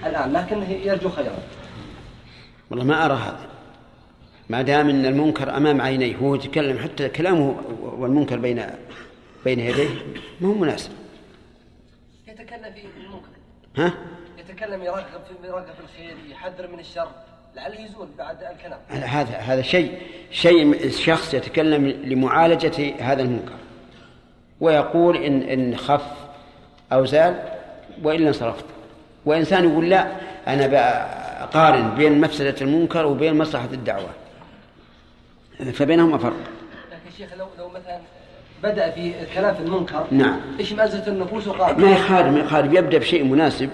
الآن لكنه يرجو خيرا. والله ما أرى هذا. ما دام إن المنكر أمام عينيه وهو يتكلم حتى كلامه والمنكر بين بين يديه ما هو مناسب. يتكلم في المنكر. ها؟ يتكلم يرغب في يرغب في الخير يحذر من الشر. لعله يزول بعد الكلام. هذا هذا شيء شيء شخص يتكلم لمعالجة هذا المنكر. ويقول إن إن خف أو زال وإلا انصرفت. وإنسان يقول لا أنا بقارن بين مفسدة المنكر وبين مصلحة الدعوة. فبينهما فرق. لكن شيخ لو لو مثلا بدأ في الكلام في المنكر نعم. إيش مأزة النفوس وقال ما يخالف ما يخالف يبدأ بشيء مناسب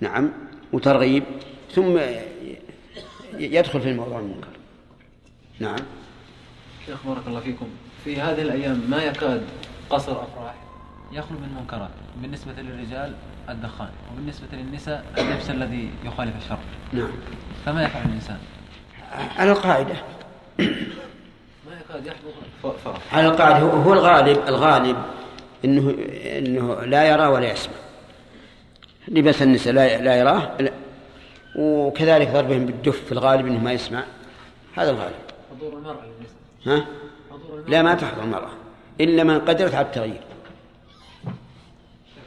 نعم وترغيب ثم يدخل في الموضوع المنكر. نعم. شيخ بارك الله فيكم. في هذه الأيام ما يكاد قصر أفراح يخلو من منكرات بالنسبة للرجال الدخان وبالنسبة للنساء اللبس الذي يخالف الشرع. نعم. فما يفعل الإنسان؟ على القاعدة. ما يكاد يحضر ف- فرح. على القاعدة هو هو الغالب الغالب انه إنه لا يرى ولا يسمع. لباس النساء لا لا يراه. وكذلك ضربهم بالدف في الغالب إنه ما يسمع. هذا الغالب. حضور المرأة ها؟ لا ما تحضر المرأة. إلا من قدرت على التغيير.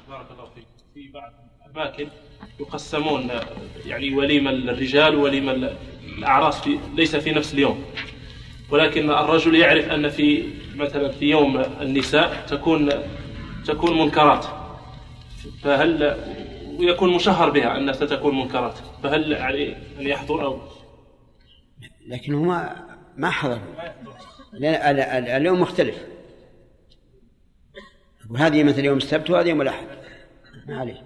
بارك الله فيك. في بعض الأماكن يقسمون يعني وليمة للرجال ووليمة الأعراس في ليس في نفس اليوم. ولكن الرجل يعرف أن في مثلا في يوم النساء تكون تكون منكرات. فهل ويكون مشهر بها أنها ستكون منكرات فهل عليه أن يحضر أو؟ لكن هو ما ما حضر. لأن ال- ال- اليوم مختلف. وهذه مثل يوم السبت وهذا يوم الأحد. ما عليه.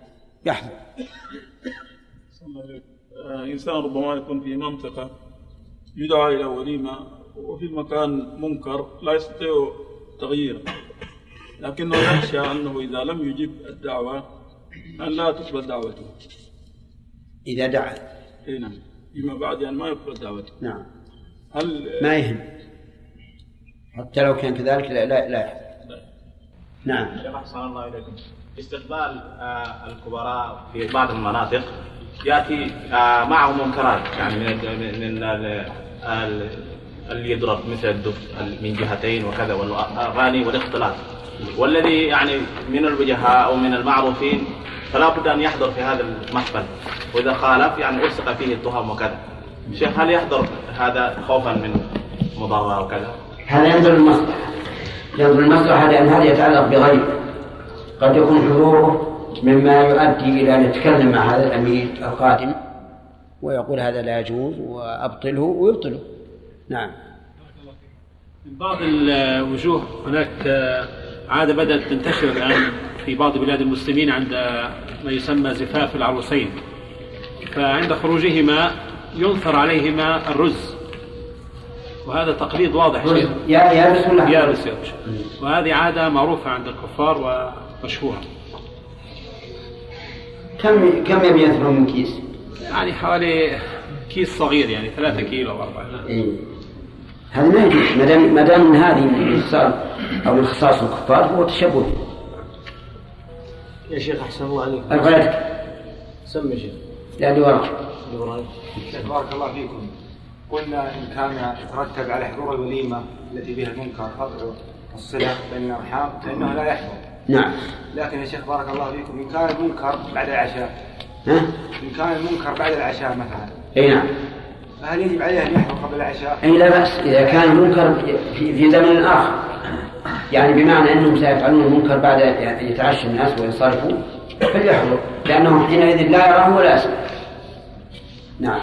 يحضر. إنسان ربما يكون في منطقة يدعى إلى وليمة وفي المكان منكر لا يستطيع تغييره لكنه يخشى أنه إذا لم يجب الدعوة أن لا تقبل دعوته. إذا دعا أي نعم. فيما بعد يعني ما يقبل دعوته. نعم. هل ما يهم. حتى لو كان كذلك لا لا, لا نعم. شيخ أحسن الله إليكم. استقبال آه، الكبراء في بعض المناطق يأتي آه، معه منكرات يعني من ال- من ال- ال- اللي يضرب مثل الدف من جهتين وكذا والأغاني والاختلاط. والذي يعني من الوجهاء أو من المعروفين فلا بد أن يحضر في هذا المحفل. وإذا خالف يعني ألصق فيه التهم وكذا. شيخ هل يحضر هذا خوفا من مضرة وكذا؟ هذا ينظر المصلحة ينظر المصلحة لأن هذا يتعلق بغير قد يكون حضوره مما يؤدي إلى أن يتكلم مع هذا الأمير القادم ويقول هذا لا يجوز وأبطله ويبطله. نعم. من بعض الوجوه هناك عادة بدأت تنتشر الآن في بعض بلاد المسلمين عند ما يسمى زفاف العروسين. فعند خروجهما ينثر عليهما الرز. وهذا تقليد واضح. يا- يابس ولا حار؟ يابس يابس وهذه عادة معروفة عند الكفار ومشهورة. كم كم يبي من كيس؟ يعني حوالي كيس صغير يعني ثلاثة كيلو أو أربعة. إيه. هذا ما يجوز ما دام ما دام هذه من خصال أو من خصائص الكفار هو تشبه يا شيخ أحسن الله عليك. أربعتك سمي يا شيخ. اللي وراك بارك الله فيكم. قلنا إن كان يترتب على حضور الوليمة التي بها المنكر قطع الصلة بين الأرحام فإنه لا يحضر. نعم. لكن يا شيخ بارك الله فيكم إن كان المنكر بعد العشاء ها؟ إن كان المنكر بعد العشاء مثلا أي نعم. فهل يجب عليه أن يحضر قبل العشاء؟ أي لا بأس إذا كان منكر في, في زمن آخر. يعني بمعنى أنهم سيفعلون المنكر بعد أن يتعشى الناس وينصرفوا فليحضر لأنه حينئذ لا يراه ولا يسمع نعم.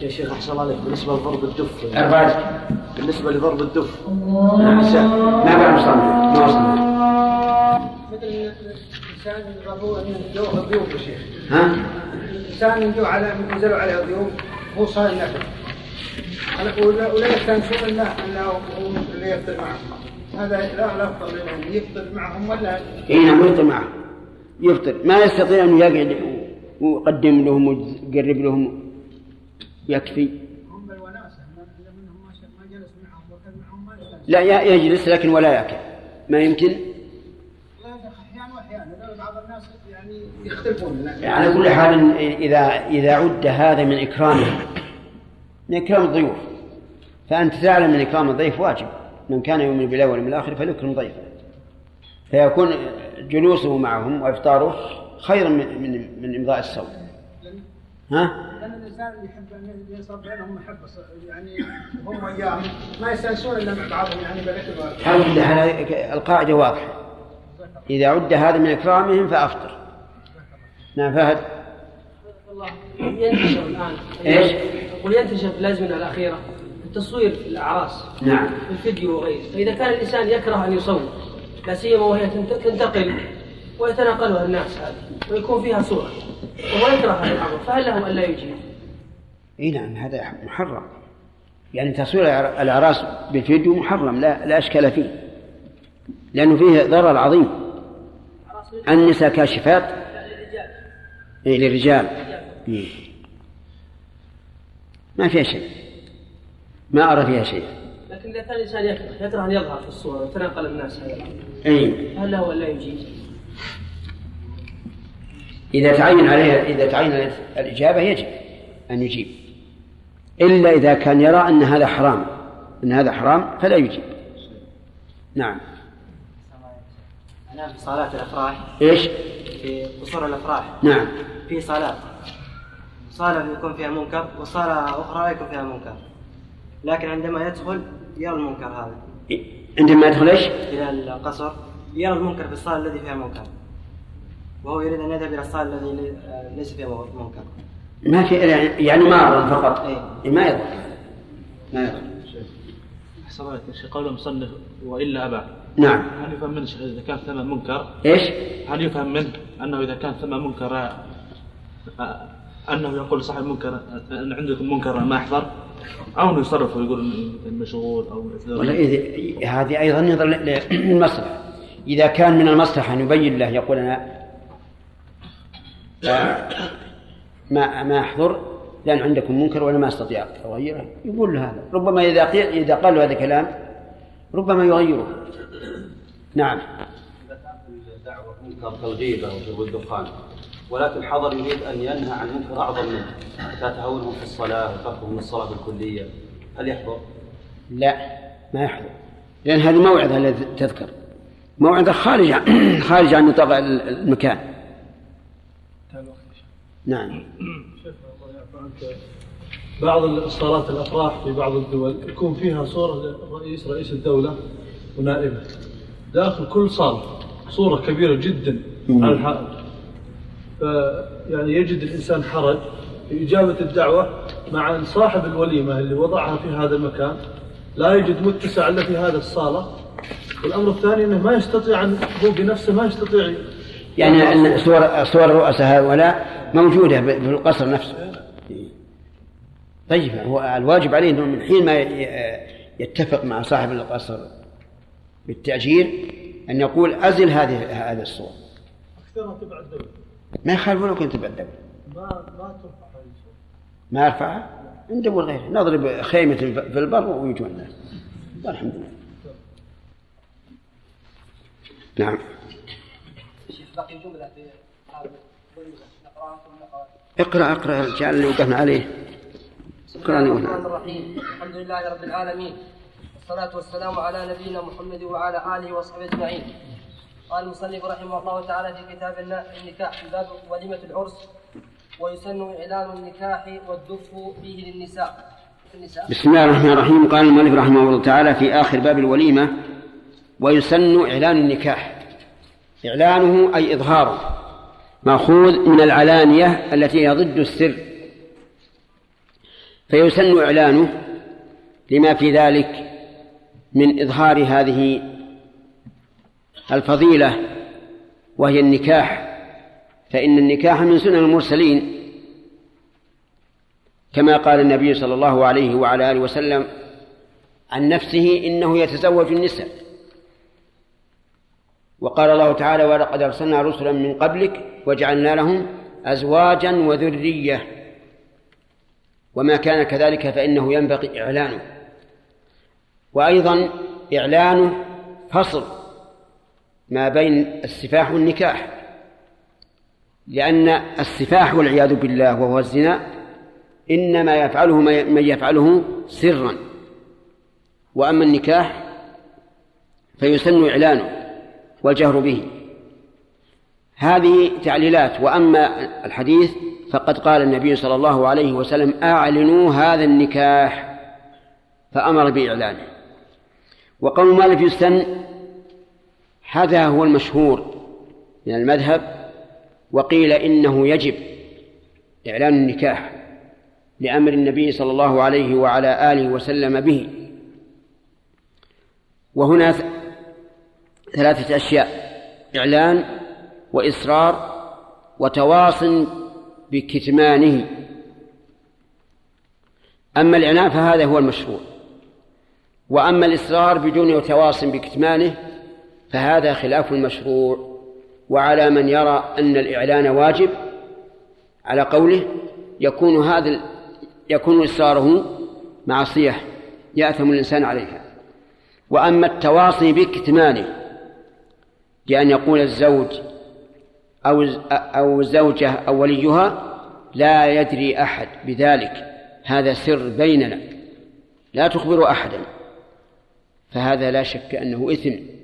يا شيخ أحسن الله عليك. بالنسبة لضرب الدف. أربعة. بالنسبة لضرب الدف. نعم. ما بعد مصنف ما وصلنا مثل الإنسان يضربوه انه يدوه ضيوف يا شيخ. ها؟ الإنسان يدوه على ينزلوا عليه ضيوف هو صايم نفل ولا ولا يستانسون الا إنه هو اللي يفطر معهم هذا لا لا لهم يفطر معهم ولا إي نعم يفطر معه يفطر. ما يستطيع انه يقعد ويقدم لهم ويقرب لهم. يكفي. هم منهم ما جلس معهم معهم ما لا يجلس لكن ولا يأكل. ما يمكن؟ يعني يختلفون. على كل حال إذا إذا عد هذا من إكرامه من إكرام الضيوف. فأنت تعلم من إكرام الضيف واجب. من كان يؤمن بالله واليوم الآخر فليكرم ضيفه فيكون جلوسه معهم وإفطاره خيرا من من, من إمضاء الصوم. ها؟ لأن الإنسان يحب أن يصير بينهم محبة ص- يعني هم وياهم. ما يستأنسون إلا مع بعضهم يعني حال القاعدة واضحة؟ إذا عد هذا من إكرامهم فأفطر. نعم فهد. ينتشر الآن. إيش؟ يقول ينتشر في الأزمنة الأخيرة. التصوير في الأعراس نعم. الفيديو وغيره. فإذا كان الإنسان يكره أن يصور لا سيما وهي تنت- تنتقل ويتناقلها الناس هذه ويكون فيها صورة وهو يكره هذا الأمر فهل له أن لا يجيب؟ إي نعم هذا محرم. يعني تصوير الأعراس بالفيديو محرم لا لا أشكال فيه. لأنه فيه ضرر عظيم. النساء كاشفات. إيه للرجال. إيه. ما فيها شيء. ما أرى فيها شيء. لكن إذا كان الإنسان يكره يكره أن يظهر في الصورة ويتناقل الناس هذا أي. فهل له أن لا يجيب؟ إذا تعين عليه إذا تعين الإجابة يجب أن يجيب. إلا إذا كان يرى أن هذا حرام أن هذا حرام فلا يجيب. نعم. أنا في صلاة الأفراح. إيش؟ في قصور الأفراح. نعم. في صلاة صلاة يكون فيها منكر وصلاة أخرى لا يكون فيها منكر. لكن عندما يدخل يرى المنكر هذا. عندما يدخل إيش؟ إلى القصر يرى المنكر في الصلاة الذي فيها منكر. وهو يريد أن يذهب إلى الصلاة الذي آه، ليس فيها منكر. ما في يعني مارا فقط. إيه. ما يضر ما يضر أحسن الله شيخ قول المصنف وإلا أبى نعم. هل يفهم منه شيخ إذا كان ثم منكر؟ إيش؟ هل يفهم منه أنه إذا كان ثم منكر آه، أنه يقول صاحب المنكر آه، أن عندكم منكر ما أحضر؟ أو أنه يصرف ويقول إن مشغول أو ولا إذا هذه أيضا نظر للمصلحة. إذا كان من المصلحة أن يبين له يقول أنا ما ما أحضر لأن عندكم منكر وأنا ما أستطيع أغيره. يقول له هذا. ربما إذا قيل إذا قال له هذا الكلام ربما يغيره. نعم. دعوة منكر كالغيبة وشرب الدخان ولكن حضر يريد أن ينهى عن منكر أعظم منه. كتهاونهم في الصلاة وتركهم من الصلاة بالكلية. هل يحضر؟ لا ما يحضر. لأن هذه موعظة التي تذكر. موعظة خارج عن خارج عن نطاق المكان. نعم. شيخ الله يعفو عنك بعض الصالات الأفراح في بعض الدول يكون فيها صورة للرئيس رئيس الدولة ونائبه. داخل كل صالة صورة كبيرة جدا على الحائط. فيعني يجد الإنسان حرج في إجابة الدعوة مع أن صاحب الوليمة اللي وضعها في هذا المكان لا يجد متسع إلا في هذا الصالة. والأمر الثاني إنه ما يستطيع أن هو بنفسه ما يستطيع يعني أن صور صور الرؤساء هؤلاء موجودة في القصر نفسه. طيب هو الواجب عليه إنه من حين ما يتفق مع صاحب القصر بالتأجير أن يقول أزل هذه هذه الصور. اكثرها تبع الدولة ما يخالف ولو كنت بعد ما ما ترفع. ما يرفعها ندور غيره نضرب خيمة في البر ويجوا الناس. والحمد لله. نعم. بقي جملة في اقرأ اقرأ الجعل اللي وقفنا عليه. الله لي الرحمن الرحيم. الحمد لله رب العالمين. والصلاة والسلام على نبينا محمد وعلى آله وصحبه أجمعين. قال المصنف رحمه الله تعالى في كتاب النكاح في باب وليمة العرس ويسن إعلان النكاح والدف فيه للنساء. بسم الله الرحمن الرحيم. قال المؤلف رحمه الله تعالى في آخر باب الوليمة ويسن إعلان النكاح. إعلانه أي إظهاره مأخوذ من العلانية التي هي ضد السر. فيسن إعلانه لما في ذلك من إظهار هذه الفضيلة وهي النكاح. فإن النكاح من سنن المرسلين. كما قال النبي صلى الله عليه وعلى آله وسلم عن نفسه إنه يتزوج النساء. وقال الله تعالى ولقد أرسلنا رسلا من قبلك وجعلنا لهم أزواجا وذرية. وما كان كذلك فإنه ينبغي إعلانه. وأيضا إعلانه فصل ما بين السفاح والنكاح لأن السفاح والعياذ بالله وهو الزنا إنما يفعله من يفعله سرا. وأما النكاح فيسن إعلانه والجهر به. هذه تعليلات وأما الحديث فقد قال النبي صلى الله عليه وسلم أعلنوا هذا النكاح. فأمر بإعلانه. وقول مالك يستن هذا هو المشهور من المذهب وقيل إنه يجب إعلان النكاح لأمر النبي صلى الله عليه وعلى آله وسلم به. وهنا ثلاثة أشياء إعلان وإصرار وتواص بكتمانه. أما الإعلان فهذا هو المشروع وأما الإصرار بدون تواص بكتمانه فهذا خلاف المشروع وعلى من يرى أن الإعلان واجب على قوله يكون هذا يكون إصراره معصية يأثم الإنسان عليها. وأما التواصي بكتمانه بأن يقول الزوج أو أو الزوجة أو وليها لا يدري أحد بذلك هذا سر بيننا لا تخبر أحدا. فهذا لا شك أنه إثم.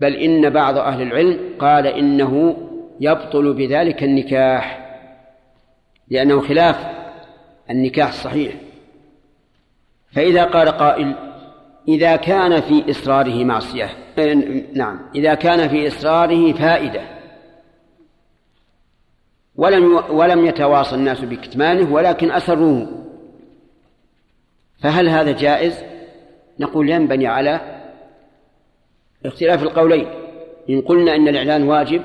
بل إن بعض أهل العلم قال إنه يبطل بذلك النكاح لأنه خلاف النكاح الصحيح. فإذا قال قائل إذا كان في إصراره معصية نعم إذا كان في إصراره فائدة. ولم ولم يتواصى الناس بكتمانه ولكن أسروه. فهل هذا جائز؟ نقول ينبني على اختلاف القولين. إن قلنا إن الإعلان واجب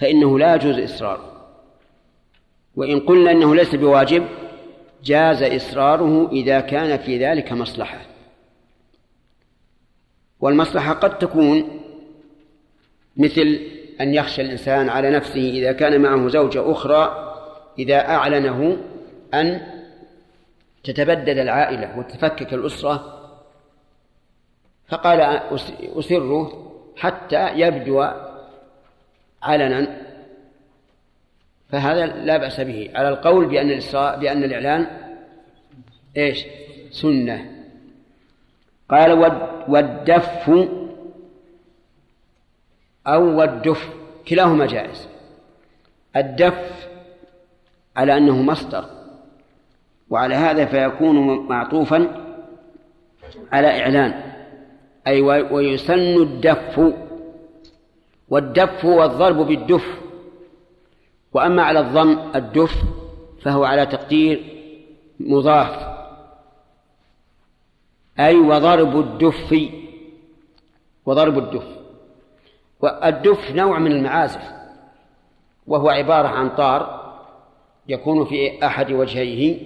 فإنه لا يجوز إصراره وإن قلنا إنه ليس بواجب جاز إصراره إذا كان في ذلك مصلحة. والمصلحة قد تكون مثل أن يخشى الإنسان على نفسه إذا كان معه زوجة أخرى إذا أعلنه أن تتبدد العائلة وتفكك الأسرة فقال أسره حتى يبدو علنا. فهذا لا بأس به. على القول بأن بأن الإعلان إيش؟ سنة. قال والدف أو والدف كلاهما جائز. الدف على أنه مصدر وعلى هذا فيكون معطوفا على إعلان. أي ويسن الدف والدف هو الضرب بالدف. وأما على الضم الدف فهو على تقدير مضاف. أي وضرب الدف وضرب الدف. والدف نوع من المعازف وهو عبارة عن طار يكون في أحد وجهيه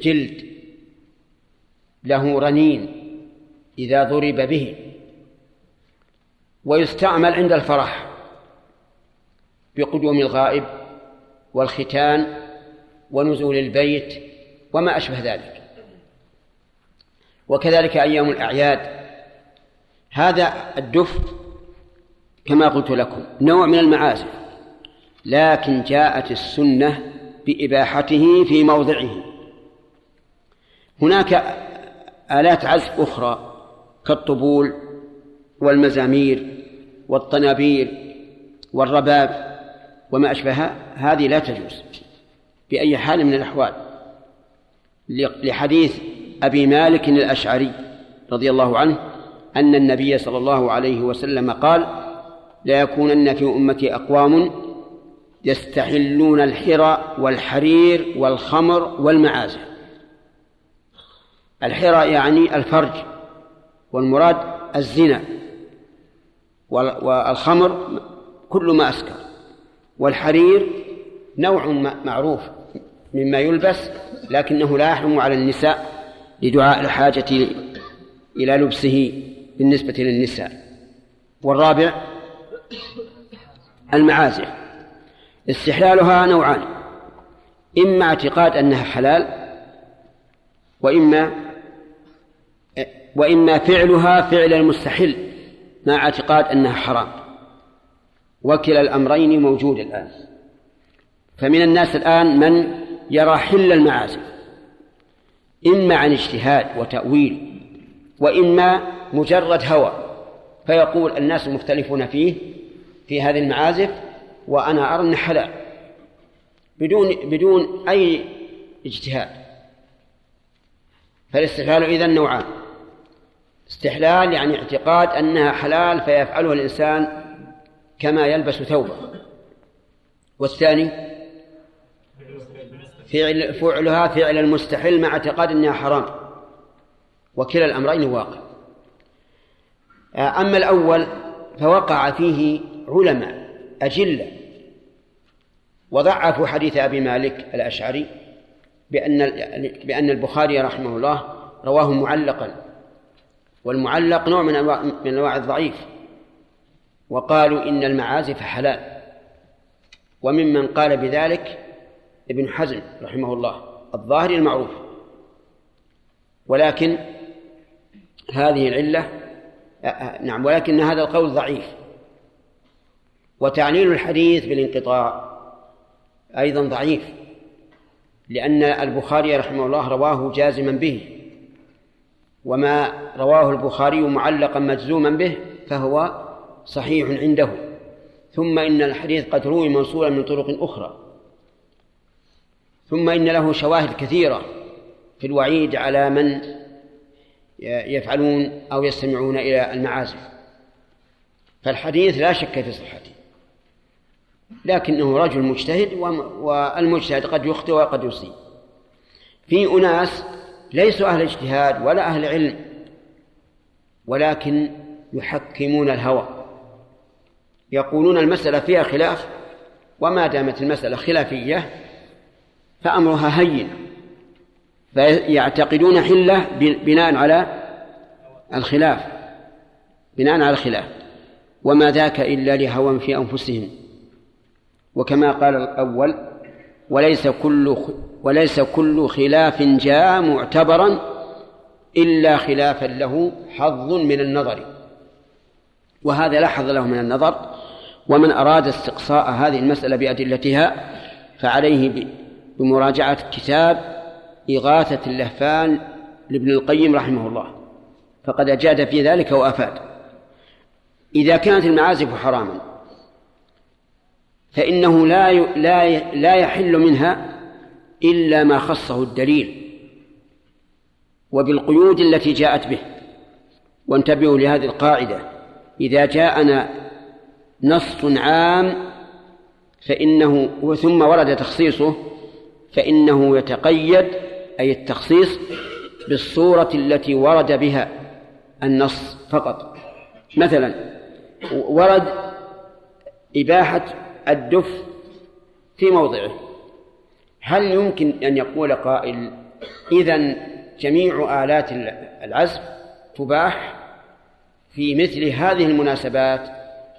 جلد له رنين. إذا ضرب به ويستعمل عند الفرح بقدوم الغائب والختان ونزول البيت وما أشبه ذلك. وكذلك أيام الأعياد هذا الدف كما قلت لكم نوع من المعازف لكن جاءت السنة بإباحته في موضعه. هناك آلات عزف أخرى كالطبول والمزامير والطنابير والرباب وما أشبهها هذه لا تجوز بأي حال من الأحوال. لحديث أبي مالك الأشعري رضي الله عنه أن النبي صلى الله عليه وسلم قال لا يكونن في أمتي أقوام يستحلون الحرى والحرير والخمر والمعازف. الحرى يعني الفرج. والمراد الزنا والخمر كل ما أسكر والحرير نوع معروف مما يلبس لكنه لا يحرم على النساء لدعاء الحاجة إلى لبسه بالنسبة للنساء والرابع المعازف استحلالها نوعان إما اعتقاد أنها حلال وإما وإما فعلها فعل المستحل مع اعتقاد أنها حرام. وكلا الأمرين موجود الآن. فمن الناس الآن من يرى حل المعازف. إما عن اجتهاد وتأويل وإما مجرد هوى. فيقول الناس مختلفون فيه في هذه المعازف وأنا أرى أنه حلال. بدون بدون أي اجتهاد. فالاستحلال إذن نوعان. استحلال يعني اعتقاد أنها حلال فيفعله الإنسان كما يلبس ثوبه. والثاني فعل فعلها فعل المستحل مع اعتقاد أنها حرام وكلا الأمرين واقع. أما الأول فوقع فيه علماء أجلة وضعفوا حديث أبي مالك الأشعري بأن بأن البخاري رحمه الله رواه معلقا. والمعلق نوع من أنواع من أنواع الضعيف. وقالوا إن المعازف حلال. وممن قال بذلك ابن حزم رحمه الله الظاهري المعروف. ولكن هذه العلة نعم ولكن هذا القول ضعيف. وتعليل الحديث بالانقطاع أيضا ضعيف لأن البخاري رحمه الله رواه جازما به. وما رواه البخاري معلقا مجزوما به فهو صحيح عنده. ثم إن الحديث قد روي موصولا من طرق أخرى. ثم إن له شواهد كثيرة في الوعيد على من يفعلون أو يستمعون إلى المعازف. فالحديث لا شك في صحته. لكنه رجل مجتهد والمجتهد قد يخطئ وقد يصيب. في أناس ليسوا أهل اجتهاد ولا أهل علم ولكن يحكمون الهوى. يقولون المسألة فيها خلاف وما دامت المسألة خلافية فأمرها هين فيعتقدون حلة بناء على الخلاف بناء على الخلاف. وما ذاك إلا لهوى في أنفسهم. وكما قال الأول وليس كل وليس كل خلاف جاء معتبرا إلا خلافا له حظ من النظر. وهذا لا حظ له من النظر. ومن أراد استقصاء هذه المسألة بأدلتها فعليه بمراجعة كتاب إغاثة اللهفان لابن القيم رحمه الله. فقد أجاد في ذلك وأفاد. إذا كانت المعازف حراما فإنه لا لا لا يحل منها إلا ما خصه الدليل وبالقيود التي جاءت به. وانتبهوا لهذه القاعدة. إذا جاءنا نص عام فإنه ثم ورد تخصيصه فإنه يتقيد أي التخصيص بالصورة التي ورد بها النص فقط. مثلا ورد إباحة الدف في موضعه. هل يمكن أن يقول قائل إذا جميع آلات العزف تباح في مثل هذه المناسبات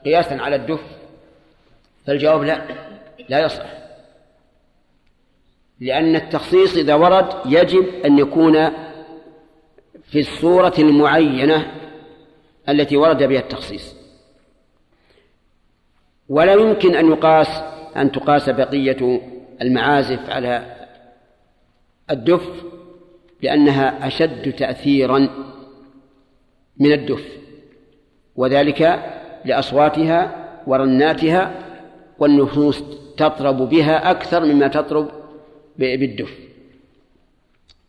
قياسا على الدف؟ فالجواب لا لا يصح. لأن التخصيص إذا ورد يجب أن يكون في الصورة المعينة التي ورد بها التخصيص. ولا يمكن أن يقاس أن تقاس بقية المعازف على الدف لأنها أشد تأثيرا من الدف وذلك لأصواتها ورناتها والنفوس تطرب بها أكثر مما تطرب بالدف.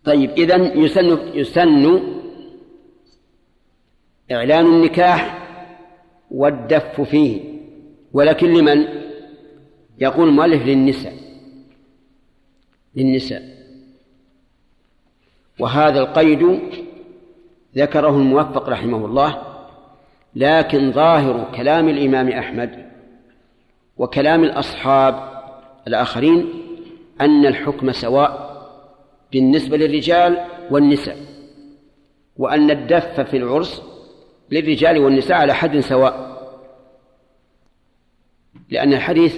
طيب إذن يسن يسن إعلان النكاح والدف فيه. ولكن لمن؟ يقول المؤلف للنساء. للنساء. وهذا القيد ذكره الموفق رحمه الله لكن ظاهر كلام الإمام أحمد وكلام الأصحاب الآخرين أن الحكم سواء بالنسبة للرجال والنساء وأن الدف في العرس للرجال والنساء على حد سواء. لأن الحديث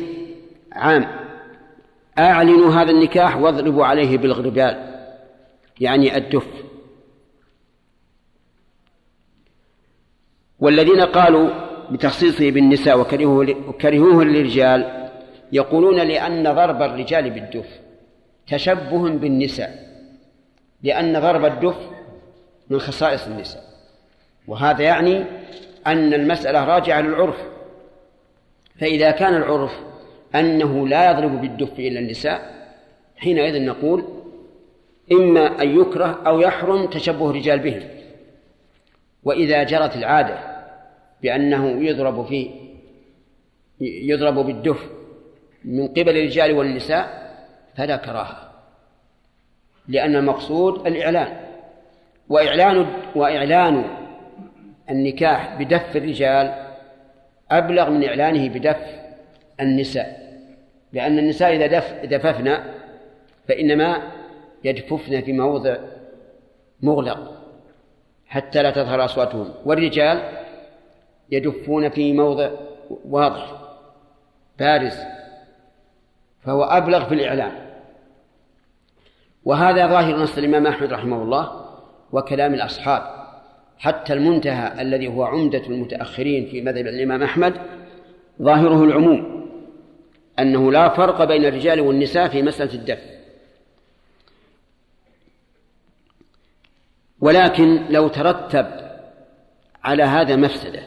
عام. أعلنوا هذا النكاح واضربوا عليه بالغربال يعني الدف. والذين قالوا بتخصيصه بالنساء وكرهوه, للرجال يقولون لأن ضرب الرجال بالدف تشبه بالنساء لأن ضرب الدف من خصائص النساء. وهذا يعني أن المسألة راجعة للعرف. فإذا كان العرف أنه لا يضرب بالدف إلا النساء حينئذ نقول إما أن يكره أو يحرم تشبه الرجال بهم. وإذا جرت العادة بأنه يضرب في يضرب بالدف من قبل الرجال والنساء فلا كراهة لأن المقصود الإعلان. وإعلان وإعلان النكاح بدف الرجال أبلغ من إعلانه بدف النساء لأن النساء إذا دف دففن فإنما يدففن في موضع مغلق حتى لا تظهر أصواتهن والرجال يدفون في موضع واضح بارز فهو أبلغ في الإعلان. وهذا ظاهر نص الإمام أحمد رحمه الله وكلام الأصحاب. حتى المنتهى الذي هو عمدة المتأخرين في مذهب الإمام أحمد ظاهره العموم أنه لا فرق بين الرجال والنساء في مسألة الدف. ولكن لو ترتب على هذا مفسدة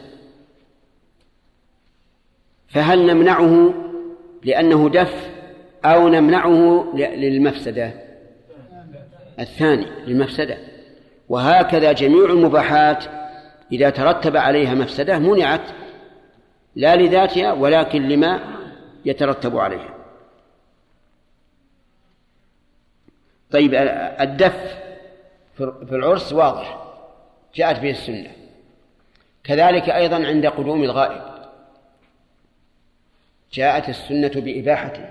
فهل نمنعه لأنه دف أو نمنعه للمفسدة؟ الثاني للمفسدة. وهكذا جميع المباحات إذا ترتب عليها مفسدة منعت لا لذاتها ولكن لما يترتب عليها. طيب الدف في العرس واضح جاءت به السنة. كذلك أيضا عند قدوم الغائب. جاءت السنة بإباحته.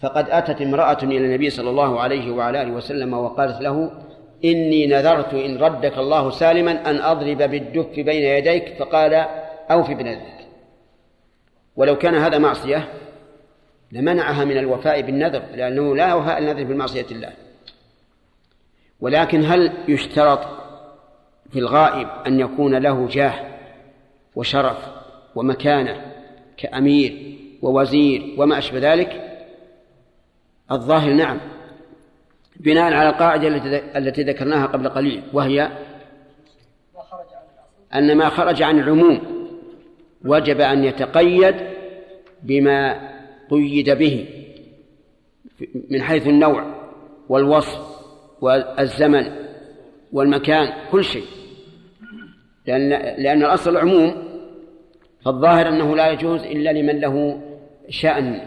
فقد أتت امرأة إلى النبي صلى الله عليه وعلى آله وسلم وقالت له إني نذرت إن ردك الله سالما أن أضرب بالدف بين يديك فقال أوف بنذرك. ولو كان هذا معصية لمنعها من الوفاء بالنذر لأنه لا وفاء النذر بمعصية الله. ولكن هل يشترط في الغائب أن يكون له جاه وشرف ومكانة كأمير ووزير وما أشبه ذلك؟ الظاهر نعم. بناء على القاعدة التي ذكرناها قبل قليل وهي أن ما خرج عن العموم وجب أن يتقيد بما قيد به من حيث النوع والوصف والزمن والمكان كل شيء. لأن لأن الأصل العموم فالظاهر أنه لا يجوز إلا لمن له شأن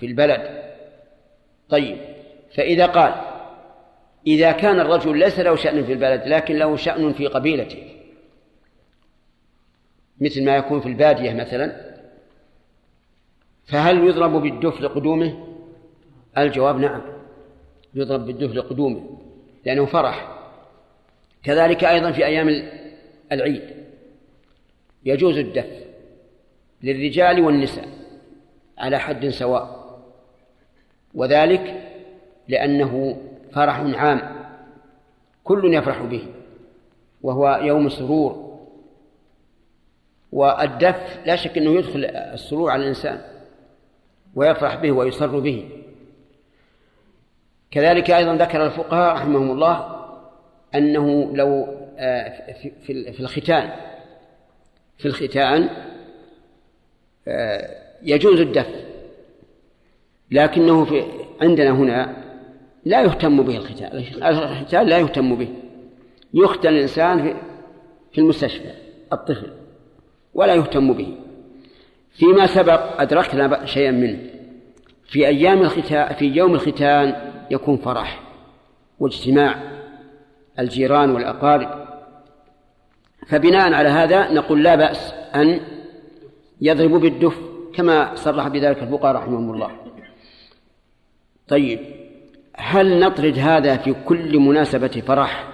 في البلد. طيب فإذا قال إذا كان الرجل ليس له شأن في البلد لكن له شأن في قبيلته. مثل ما يكون في البادية مثلا. فهل يضرب بالدف لقدومه الجواب نعم يضرب بالدف لقدومه لأنه فرح. كذلك أيضا في أيام العيد. يجوز الدف للرجال والنساء على حد سواء. وذلك لأنه فرح عام كل يفرح به وهو يوم السرور والدف لا شك أنه يدخل السرور على الإنسان ويفرح به ويسر به. كذلك أيضا ذكر الفقهاء رحمهم الله أنه لو آه، في الختان في الختان آه، يجوز الدف لكنه في عندنا هنا لا يهتم به الختان الختان لا يهتم به. يختن الإنسان في المستشفى الطفل. ولا يهتم به. فيما سبق أدركنا شيئا منه. في أيام الختان في يوم الختان يكون فرح واجتماع الجيران والأقارب. فبناء على هذا نقول لا بأس أن يضربوا بالدف كما صرح بذلك الفقهاء رحمهم الله. طيب. هل نطرد هذا في كل مناسبة فرح؟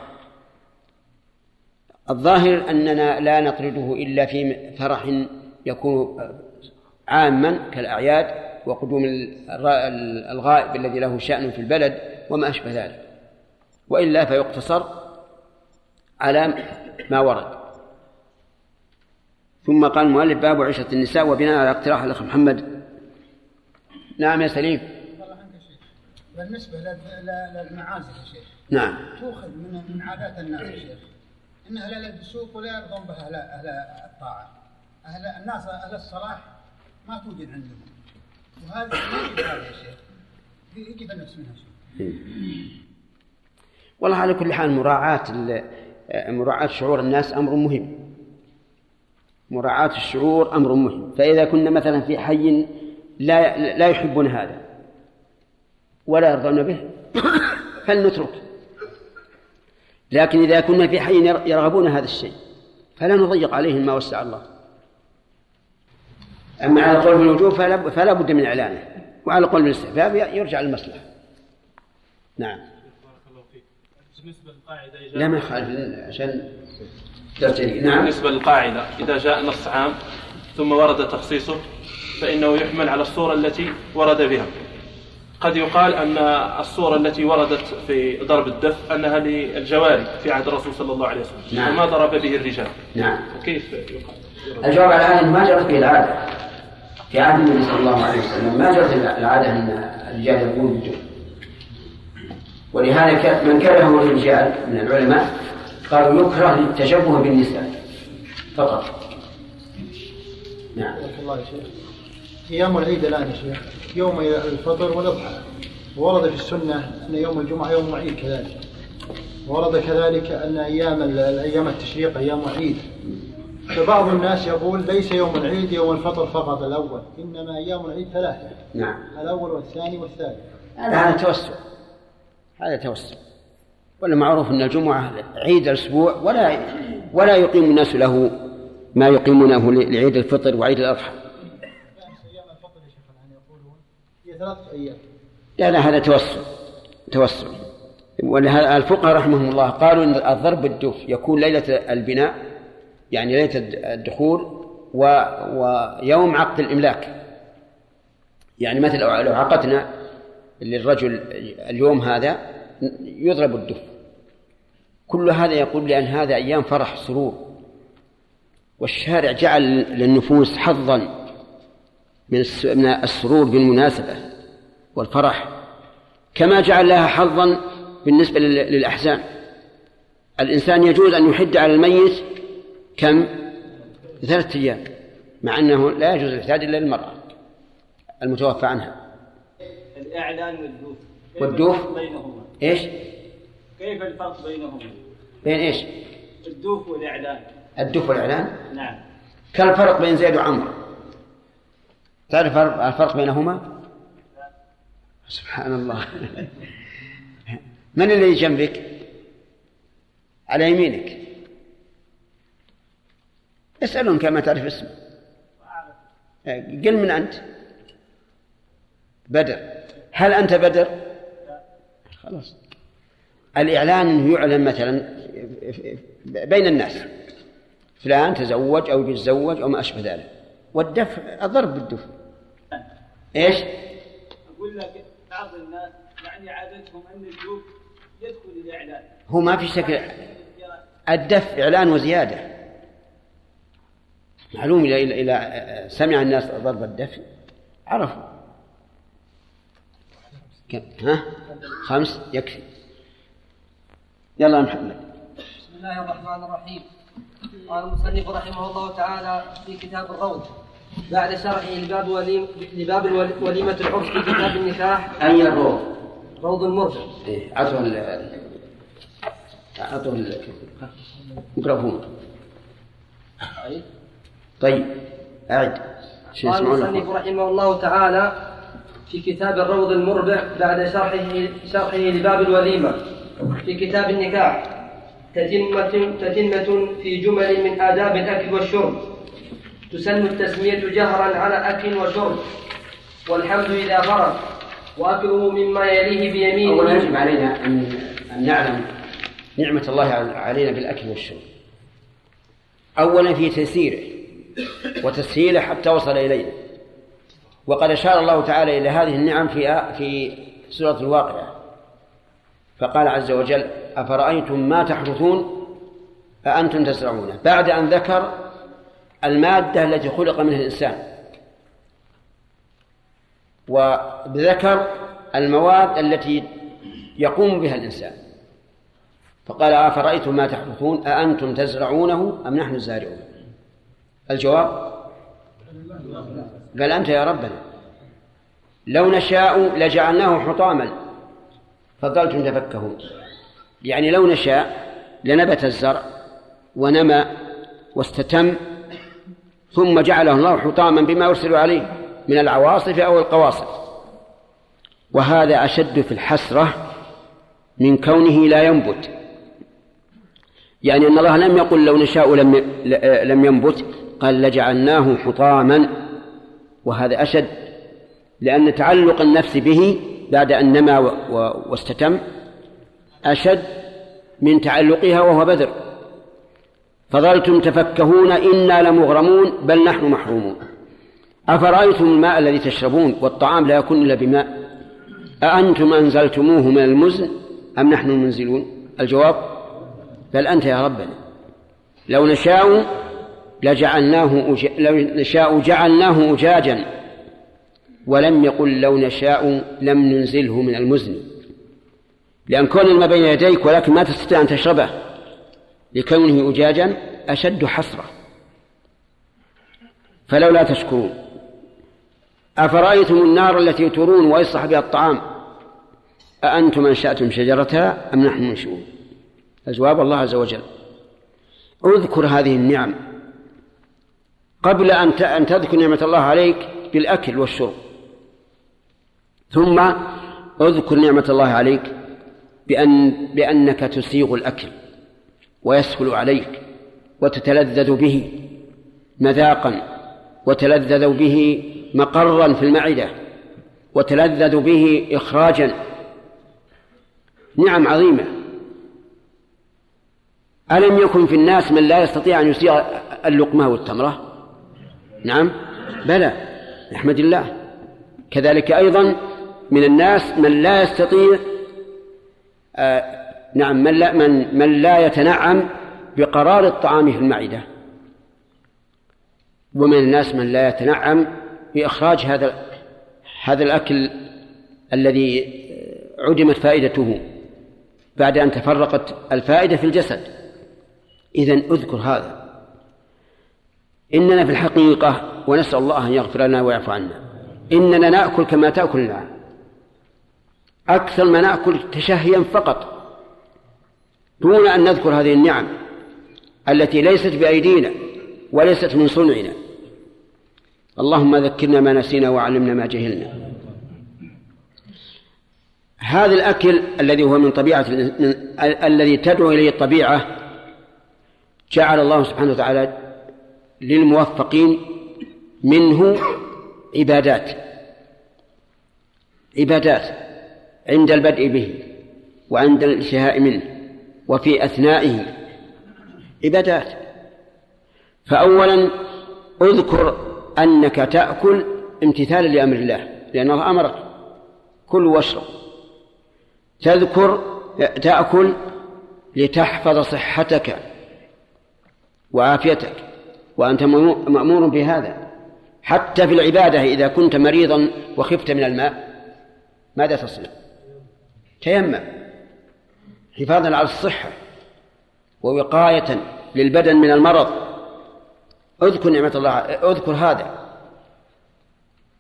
الظاهر أننا لا نطرده إلا في فرح يكون عاما كالأعياد وقدوم الغائب الذي له شأن في البلد وما أشبه ذلك. وإلا فيقتصر على ما ورد. ثم قال المؤلف باب عشرة النساء وبناء على اقتراح الأخ محمد. نعم يا سليم. بالنسبة للمعازف يا شيخ. نعم. تؤخذ من من عادات الناس يا شيخ. إن أهل الفسوق ولا يرضون بها أهل أهل الطاعة. أهل الناس أهل الصلاح ما توجد عندهم. وهذا ما يجي هذا يا شيخ. يجي في النفس منها شيء والله على كل حال مراعاة مراعاة شعور الناس أمر مهم. مراعاة الشعور أمر مهم. فإذا كنا مثلا في حي لا لا يحبون هذا. ولا يرضون به فلنترك لكن إذا كنا في حي يرغبون هذا الشيء فلا نضيق عليهم ما وسع الله. أما على قول بالوجوب فلا, فلا بد من إعلانه وعلى قول بالاستحباب يرجع للمصلحة. نعم. بالنسبة للقاعدة لا ما يخالف. عشان نعم. بالنسبة للقاعدة إذا جاء نص عام ثم ورد تخصيصه فإنه يحمل على الصورة التي ورد بها. قد يقال أن الصورة التي وردت في ضرب الدف أنها للجواري في عهد الرسول صلى الله عليه وسلم. نعم. وما ضرب به الرجال. نعم. كيف يقال الجواب على هذا ما جرت به العادة. في عهد النبي صلى الله عليه وسلم ما جرت العادة أن الرجال يقولون بالدف ولهذا من كرهه الرجال من العلماء قالوا يكره للتشبه بالنساء فقط. نعم. الله يا شيخ أيام العيد الآن يا شيخ يوم الفطر والأضحى. ورد في السنة أن يوم الجمعة يوم عيد كذلك. ورد كذلك أن أيام أيام التشريق أيام عيد فبعض الناس يقول ليس يوم العيد يوم الفطر فقط الأول إنما أيام العيد ثلاثة. نعم. الأول والثاني والثالث. هذا توسع. هذا توسع. ولا معروف أن الجمعة عيد الأسبوع ولا ولا يقيم الناس له ما يقيمونه لعيد الفطر وعيد الأضحى. ثلاثة أيام. لا لا هذا توسع توسع. ولهذا الفقهاء رحمهم الله قالوا إن الضرب بالدف يكون ليلة البناء يعني ليلة الدخول و... ويوم عقد الإملاك. يعني مثلا لو عقدنا للرجل اليوم هذا يضرب الدف. كل هذا يقول لأن هذا أيام فرح سرور. والشارع جعل للنفوس حظا. من السرور بالمناسبة والفرح كما جعل لها حظا بالنسبة للأحزان. الإنسان يجوز أن يحد على الميت كم؟ ثلاثة أيام مع أنه لا يجوز الإحداد إلا للمرأة المتوفى عنها. الإعلان والدوف. والدوف؟ بينهما؟ إيش؟ كيف الفرق بينهما؟ بين إيش؟ الدوف والإعلان. الدوف والإعلان؟ نعم. كالفرق بين زيد وعمرو تعرف الفرق بينهما؟ سبحان الله. من الذي جنبك؟ على يمينك. اسألهم كما تعرف اسمه قل من أنت. بدر. هل أنت بدر؟ خلاص. الإعلان أنه يعلن مثلا بين الناس. فلان تزوج أو يتزوج أو ما أشبه ذلك. والدفع الضرب بالدف إيش؟ أقول لك بعض الناس يعني عادتهم أن الدوب يدخل الإعلان هو ما في شكل الدف إعلان وزيادة. معلوم إذا إذا سمع الناس ضرب الدف عرفوا. كم ها؟ خمس يكفي. يلا يا محمد بسم الله الرحمن الرحيم. قال المصنف رحمه الله تعالى في كتاب الروض بعد شرحه لباب وليم لباب وليمة العرس في كتاب النكاح. أي الروض روض المرجع. إيه عطوا ال عطوا الميكروفون طيب أعد. قال المصنف رحمه الله تعالى في كتاب الروض المربع بعد شرحه شرحه لباب الوليمة. في كتاب النكاح. تتمة تتمة في جمل من آداب الأكل والشرب. تسن التسمية جهرا على أكل وشرب. والحمد إذا فرغ وأكله مما يليه بيمينه. أولا يجب علينا أن أن نعلم نعمة الله علينا بالأكل والشرب. أولا في تيسيره وتسهيله حتى وصل إلينا وقد أشار الله تعالى إلى هذه النعم في في سورة الواقعة. فقال عز وجل أفرأيتم ما تحرثون أأنتم تزرعونه بعد أن ذكر المادة التي خلق منها الإنسان. وذكر المواد التي يقوم بها الإنسان. فقال أفرأيتم ما تحرثون أأنتم تزرعونه أم نحن الزارعون؟ الجواب قال أنت يا ربنا. لو نشاء لجعلناه حطاما. فظلتم تفكهون. يعني لو نشاء لنبت الزرع ونمى واستتم ثم جعله الله حطاما بما يرسل عليه من العواصف أو القواصف. وهذا أشد في الحسرة من كونه لا ينبت. يعني أن الله لم يقل لو نشاء لم لم ينبت قال لجعلناه حطاما. وهذا أشد لأن تعلق النفس به بعد أن نما واستتم أشد من تعلقها وهو بذر. فظلتم تفكهون إنا لمغرمون بل نحن محرومون. أفرأيتم الماء الذي تشربون والطعام لا يكون إلا بماء؟ أأنتم أنزلتموه من المزن أم نحن المنزلون؟ الجواب بل أنت يا ربنا. لو نشاء لجعلناه أج... لو نشاء جعلناه أجاجا ولم يقل لو نشاء لم ننزله من المزن. لأن كون الماء بين يديك ولكن ما تستطيع أن تشربه لكونه أجاجا أشد حسرة. فلولا تشكرون أفرأيتم النار التي ترون ويصلح بها الطعام؟ أأنتم أنشأتم شجرتها أم نحن منشؤون؟ الجواب الله عز وجل. اذكر هذه النعم قبل أن أن تذكر نعمة الله عليك بالأكل والشرب. ثم اذكر نعمة الله عليك بأن بأنك تسيغ الأكل. ويسهل عليك وتتلذذ به مذاقا وتلذذ به مقرا في المعدة وتلذذ به إخراجا. نعم عظيمة. ألم يكن في الناس من لا يستطيع أن يسيغ اللقمة والتمرة؟ نعم. بلى نحمد الله. كذلك أيضا من الناس من لا يستطيع آه نعم من لا, من, من لا يتنعم بقرار الطعام في المعدة. ومن الناس من لا يتنعم بإخراج هذا هذا الأكل الذي عدمت فائدته بعد أن تفرقت الفائدة في الجسد. إذن أذكر هذا. إننا في الحقيقة ونسأل الله أن يغفر لنا ويعفو عنا إننا نأكل كما تأكل النعم أكثر ما نأكل تشهيا فقط. دون أن نذكر هذه النعم التي ليست بأيدينا وليست من صنعنا. اللهم ذكرنا ما نسينا وعلمنا ما جهلنا. هذا الأكل الذي هو من طبيعة من الذي تدعو إليه الطبيعة جعل الله سبحانه وتعالى للموفقين منه عبادات. عبادات عند البدء به وعند الانتهاء منه. وفي أثنائه. عبادات. فأولا اذكر أنك تأكل امتثالا لأمر الله لأن الله أمرك. كل واشرب. تذكر تأكل لتحفظ صحتك وعافيتك. وأنت مأمور بهذا. حتى في العبادة إذا كنت مريضا وخفت من الماء ماذا تصنع؟ تيمم. حفاظا على الصحة ووقاية للبدن من المرض. اذكر نعمة الله اذكر هذا.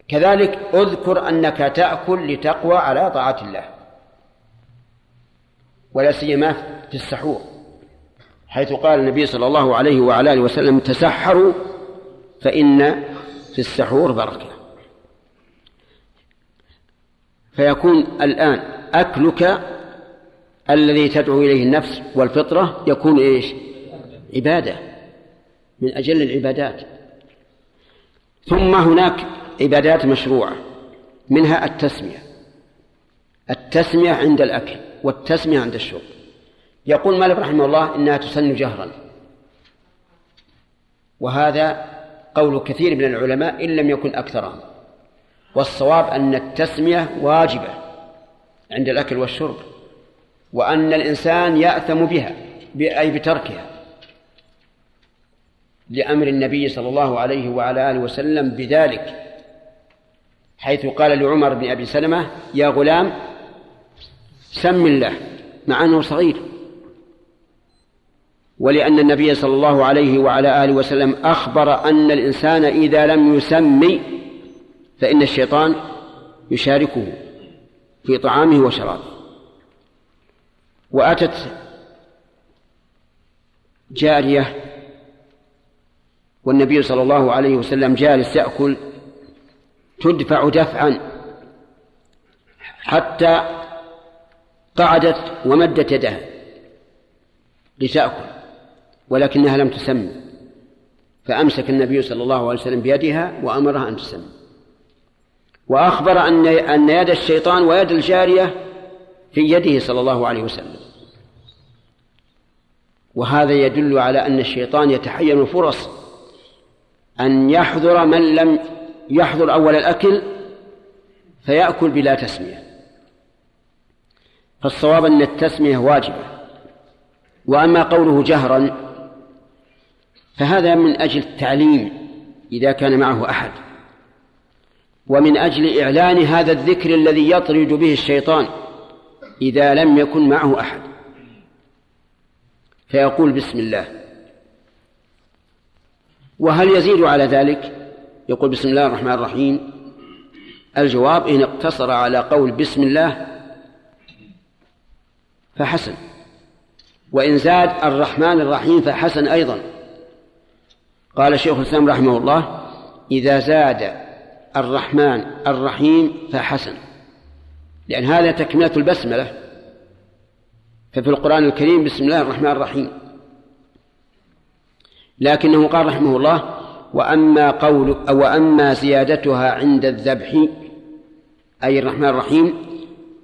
كذلك اذكر أنك تأكل لتقوى على طاعة الله. ولا سيما في السحور حيث قال النبي صلى الله عليه وعلى آله وسلم تسحروا فإن في السحور بركة. فيكون الآن أكلك الذي تدعو إليه النفس والفطرة يكون إيش؟ عبادة من أجل العبادات. ثم هناك عبادات مشروعة منها التسمية. التسمية عند الأكل والتسمية عند الشرب. يقول مالك رحمه الله إنها تسن جهرا. وهذا قول كثير من العلماء إن لم يكن أكثرهم. والصواب أن التسمية واجبة عند الأكل والشرب. وأن الإنسان يأثم بها أي بتركها. لأمر النبي صلى الله عليه وعلى آله وسلم بذلك. حيث قال لعمر بن أبي سلمة يا غلام سم الله مع أنه صغير. ولأن النبي صلى الله عليه وعلى آله وسلم أخبر أن الإنسان إذا لم يسمي فإن الشيطان يشاركه في طعامه وشرابه. وأتت جارية والنبي صلى الله عليه وسلم جالس يأكل تدفع دفعا حتى قعدت ومدت يدها لتأكل ولكنها لم تسمي فأمسك النبي صلى الله عليه وسلم بيدها وأمرها أن تسمي وأخبر أن أن يد الشيطان ويد الجارية في يده صلى الله عليه وسلم. وهذا يدل على أن الشيطان يتحين فرص أن يحضر من لم يحضر أول الأكل فيأكل بلا تسمية. فالصواب أن التسمية واجبة. وأما قوله جهرا فهذا من أجل التعليم إذا كان معه أحد. ومن أجل إعلان هذا الذكر الذي يطرد به الشيطان. إذا لم يكن معه أحد. فيقول بسم الله. وهل يزيد على ذلك؟ يقول بسم الله الرحمن الرحيم. الجواب إن اقتصر على قول بسم الله فحسن. وإن زاد الرحمن الرحيم فحسن أيضا. قال شيخ الإسلام رحمه الله إذا زاد الرحمن الرحيم فحسن. لأن هذا تكملة البسملة. ففي القرآن الكريم بسم الله الرحمن الرحيم. لكنه قال رحمه الله وأما قول أو أما زيادتها عند الذبح أي الرحمن الرحيم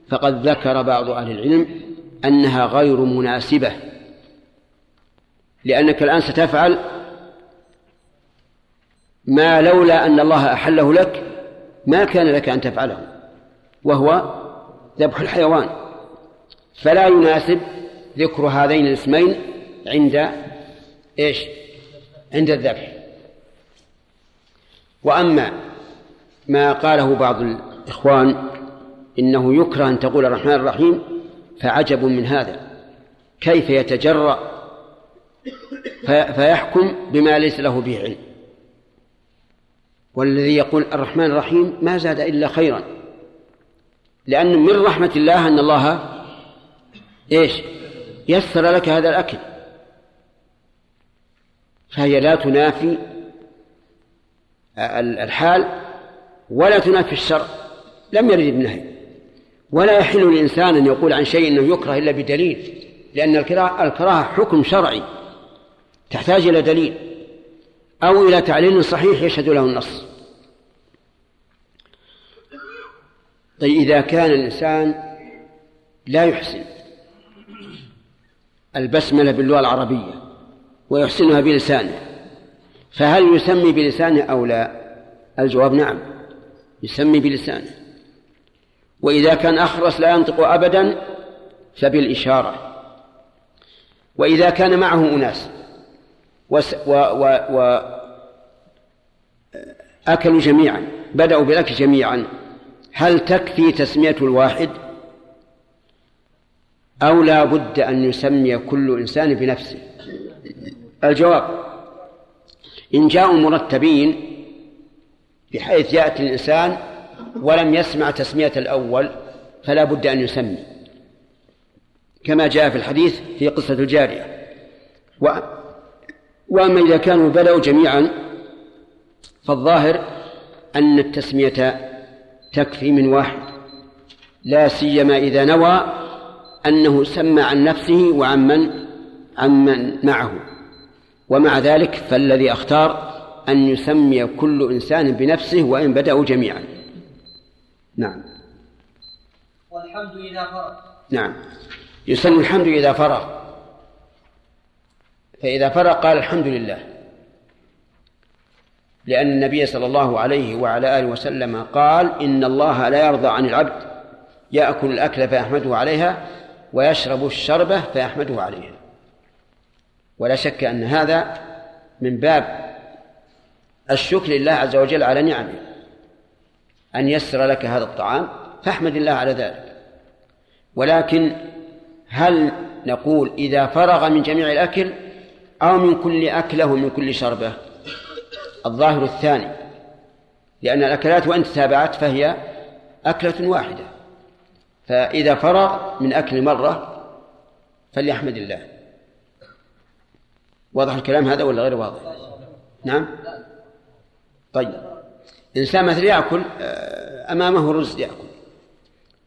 فقد ذكر بعض أهل العلم أنها غير مناسبة. لأنك الآن ستفعل ما لولا أن الله أحله لك ما كان لك أن تفعله وهو ذبح الحيوان. فلا يناسب ذكر هذين الاسمين عند إيش؟ عند الذبح. وأما ما قاله بعض الإخوان إنه يكره أن تقول الرحمن الرحيم فعجب من هذا. كيف يتجرأ فيحكم بما ليس له به علم؟ والذي يقول الرحمن الرحيم ما زاد إلا خيرا. لأن من رحمة الله أن الله إيش؟ يسر لك هذا الأكل. فهي لا تنافي الحال ولا تنافي الشرع لم يرد النهي. ولا يحل للإنسان أن يقول عن شيء أنه يكره إلا بدليل لأن الكراهة حكم شرعي تحتاج إلى دليل. أو إلى تعليل صحيح يشهد له النص. طيب إذا كان الإنسان لا يحسن البسملة باللغة العربية ويحسنها بلسانه فهل يسمي بلسانه أو لا؟ الجواب نعم يسمي بلسانه. وإذا كان أخرس لا ينطق أبدا فبالإشارة. وإذا كان معه أناس وس و و و أكلوا جميعا بدأوا بالأكل جميعا هل تكفي تسمية الواحد؟ أو لا بد أن يسمي كل إنسان بنفسه؟ الجواب إن جاءوا مرتبين بحيث يأتي الإنسان ولم يسمع تسمية الأول فلا بد أن يسمي. كما جاء في الحديث في قصة الجارية. و وأما إذا كانوا بدأوا جميعا فالظاهر أن التسمية تكفي من واحد. لا سيما إذا نوى أنه سمى عن نفسه وعن من؟ عن من معه. ومع ذلك فالذي أختار أن يسمي كل إنسان بنفسه وإن بدأوا جميعا. نعم. والحمد إذا فرغ. نعم. يسمى الحمد إذا فرغ. فإذا فرغ قال الحمد لله. لأن النبي صلى الله عليه وعلى آله وسلم قال إن الله لا يرضى عن العبد يأكل الأكل فيحمده عليها ويشرب الشربة فيحمده عليها. ولا شك أن هذا من باب الشكر لله عز وجل على نعمه أن يسر لك هذا الطعام فاحمد الله على ذلك. ولكن هل نقول إذا فرغ من جميع الأكل أو من كل أكله ومن كل شربة؟ الظاهر الثاني. لأن الأكلات وإن تتابعت فهي أكلة واحدة. فإذا فرغ من أكل مرة فليحمد الله. واضح الكلام هذا ولا غير واضح؟ نعم؟ طيب. إنسان مثلا يأكل آه، أمامه رز يأكل.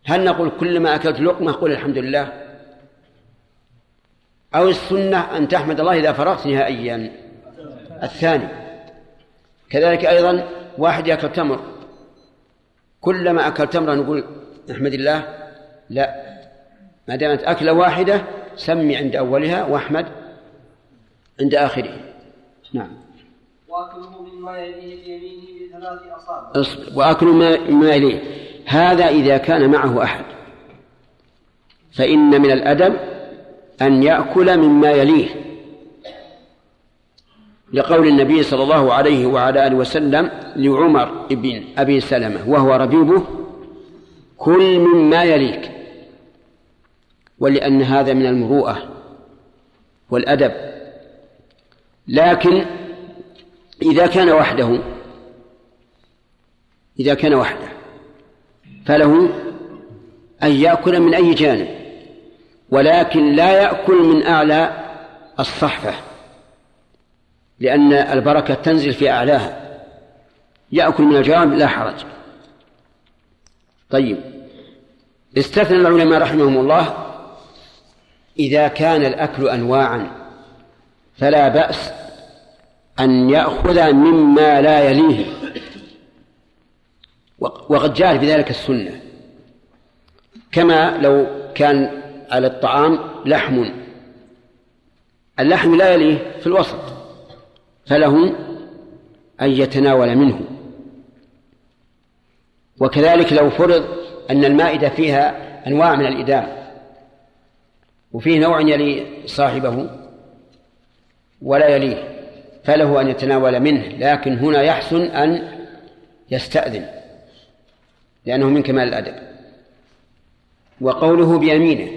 هل نقول كلما أكلت لقمة قل الحمد لله؟ أو السنة أن تحمد الله إذا فرغت نهائيا؟ الثاني. كذلك أيضا واحد يأكل تمر. كلما أكل تمرا نقول احمد الله لا. ما دامت أكلة واحدة سمي عند أولها وأحمد عند آخره. نعم. وأكله مما يليه بيمينه بثلاث أصابع. اصبر وأكل ما ما إليه هذا إذا كان معه أحد. فإن من الأدب أن يأكل مما يليه. لقول النبي صلى الله عليه وعلى آله وسلم لعمر بن أبي سلمة وهو ربيبه كل مما يليك. ولأن هذا من المروءة والأدب. لكن إذا كان وحده إذا كان وحده فله أن يأكل من أي جانب ولكن لا يأكل من أعلى الصحفة. لأن البركة تنزل في أعلاها. يأكل من الجوانب لا حرج. طيب. استثنى العلماء رحمهم الله إذا كان الأكل أنواعا فلا بأس أن يأخذ مما لا يليه. وقد جاءت بذلك السنة. كما لو كان على الطعام لحم. اللحم لا يليه في الوسط. فله أن يتناول منه. وكذلك لو فرض أن المائدة فيها أنواع من الإدام وفيه نوع يلي صاحبه ولا يليه فله أن يتناول منه لكن هنا يحسن أن يستأذن لأنه من كمال الأدب. وقوله بيمينه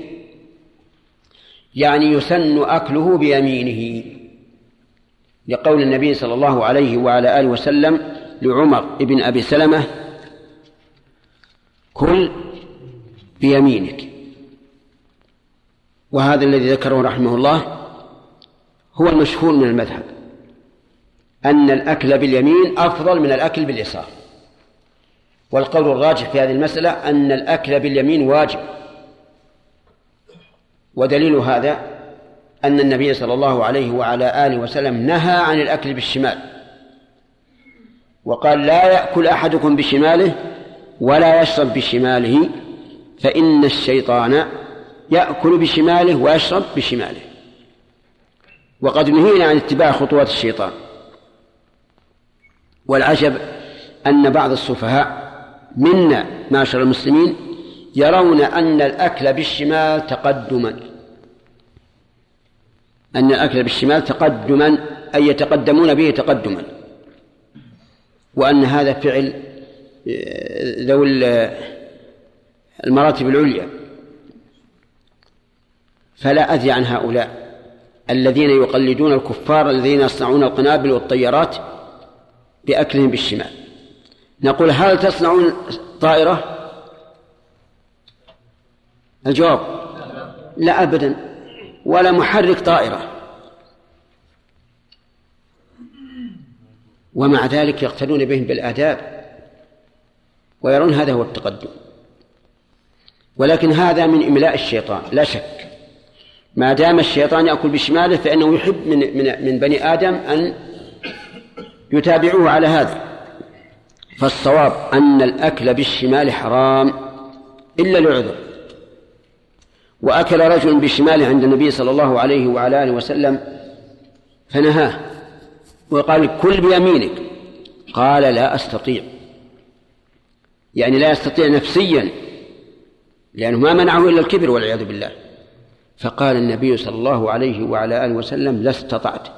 يعني يسن أكله بيمينه. لقول النبي صلى الله عليه وعلى آله وسلم لعمر بن أبي سلمة كل بيمينك. وهذا الذي ذكره رحمه الله هو المشهور من المذهب أن الأكل باليمين أفضل من الأكل باليسار. والقول الراجح في هذه المسألة أن الأكل باليمين واجب ودليل هذا أن النبي صلى الله عليه وعلى آله وسلم نهى عن الأكل بالشمال. وقال لا يأكل أحدكم بشماله ولا يشرب بشماله فإن الشيطان يأكل بشماله ويشرب بشماله. وقد نهينا عن اتباع خطوات الشيطان. والعجب أن بعض السفهاء منا معشر المسلمين يرون أن الأكل بالشمال تقدما. أن الأكل بالشمال تقدما أي يتقدمون به تقدما. وأن هذا فعل آه، ذوي المراتب العليا. فلا أذي عن هؤلاء الذين يقلدون الكفار الذين يصنعون القنابل والطيارات بأكلهم بالشمال. نقول هل تصنعون طائرة؟ الجواب لا أبدا. ولا محرك طائرة. ومع ذلك يقتدون بهم بالآداب ويرون هذا هو التقدم. ولكن هذا من إملاء الشيطان لا شك. ما دام الشيطان يأكل بشماله فإنه يحب من, من, من بني آدم أن يتابعوه على هذا. فالصواب أن الأكل بالشمال حرام إلا لعذر. وأكل رجل بشماله عند النبي صلى الله عليه وعلى آله وسلم فنهاه وقال كل بيمينك. قال لا أستطيع. يعني لا يستطيع نفسيا لأنه ما منعه إلا الكبر والعياذ بالله. فقال النبي صلى الله عليه وعلى آله وسلم لا استطعت.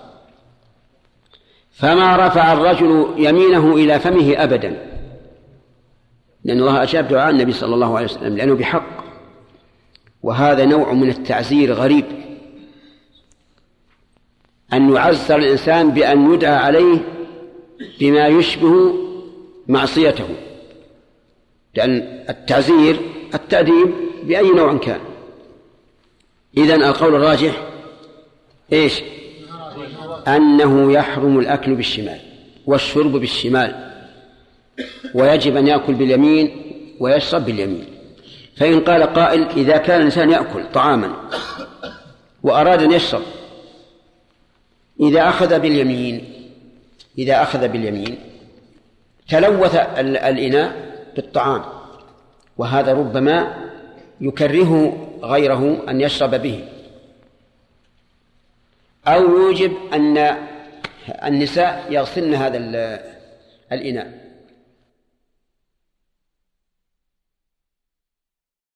فما رفع الرجل يمينه إلى فمه أبدا. لأن الله أجاب دعاء النبي صلى الله عليه وسلم لأنه بحق. وهذا نوع من التعزير غريب. أن يعزر الإنسان بأن يدعى عليه بما يشبه معصيته. لأن التعزير التأديب بأي نوع كان. إذن القول الراجح إيش؟ أنه يحرم الأكل بالشمال والشرب بالشمال. ويجب أن يأكل باليمين ويشرب باليمين. فإن قال قائل إذا كان الإنسان يأكل طعاما وأراد أن يشرب إذا أخذ باليمين إذا أخذ باليمين تلوث الإناء بالطعام وهذا ربما يكرهه غيره أن يشرب به. أو يوجب أن النساء يغسلن هذا الإناء.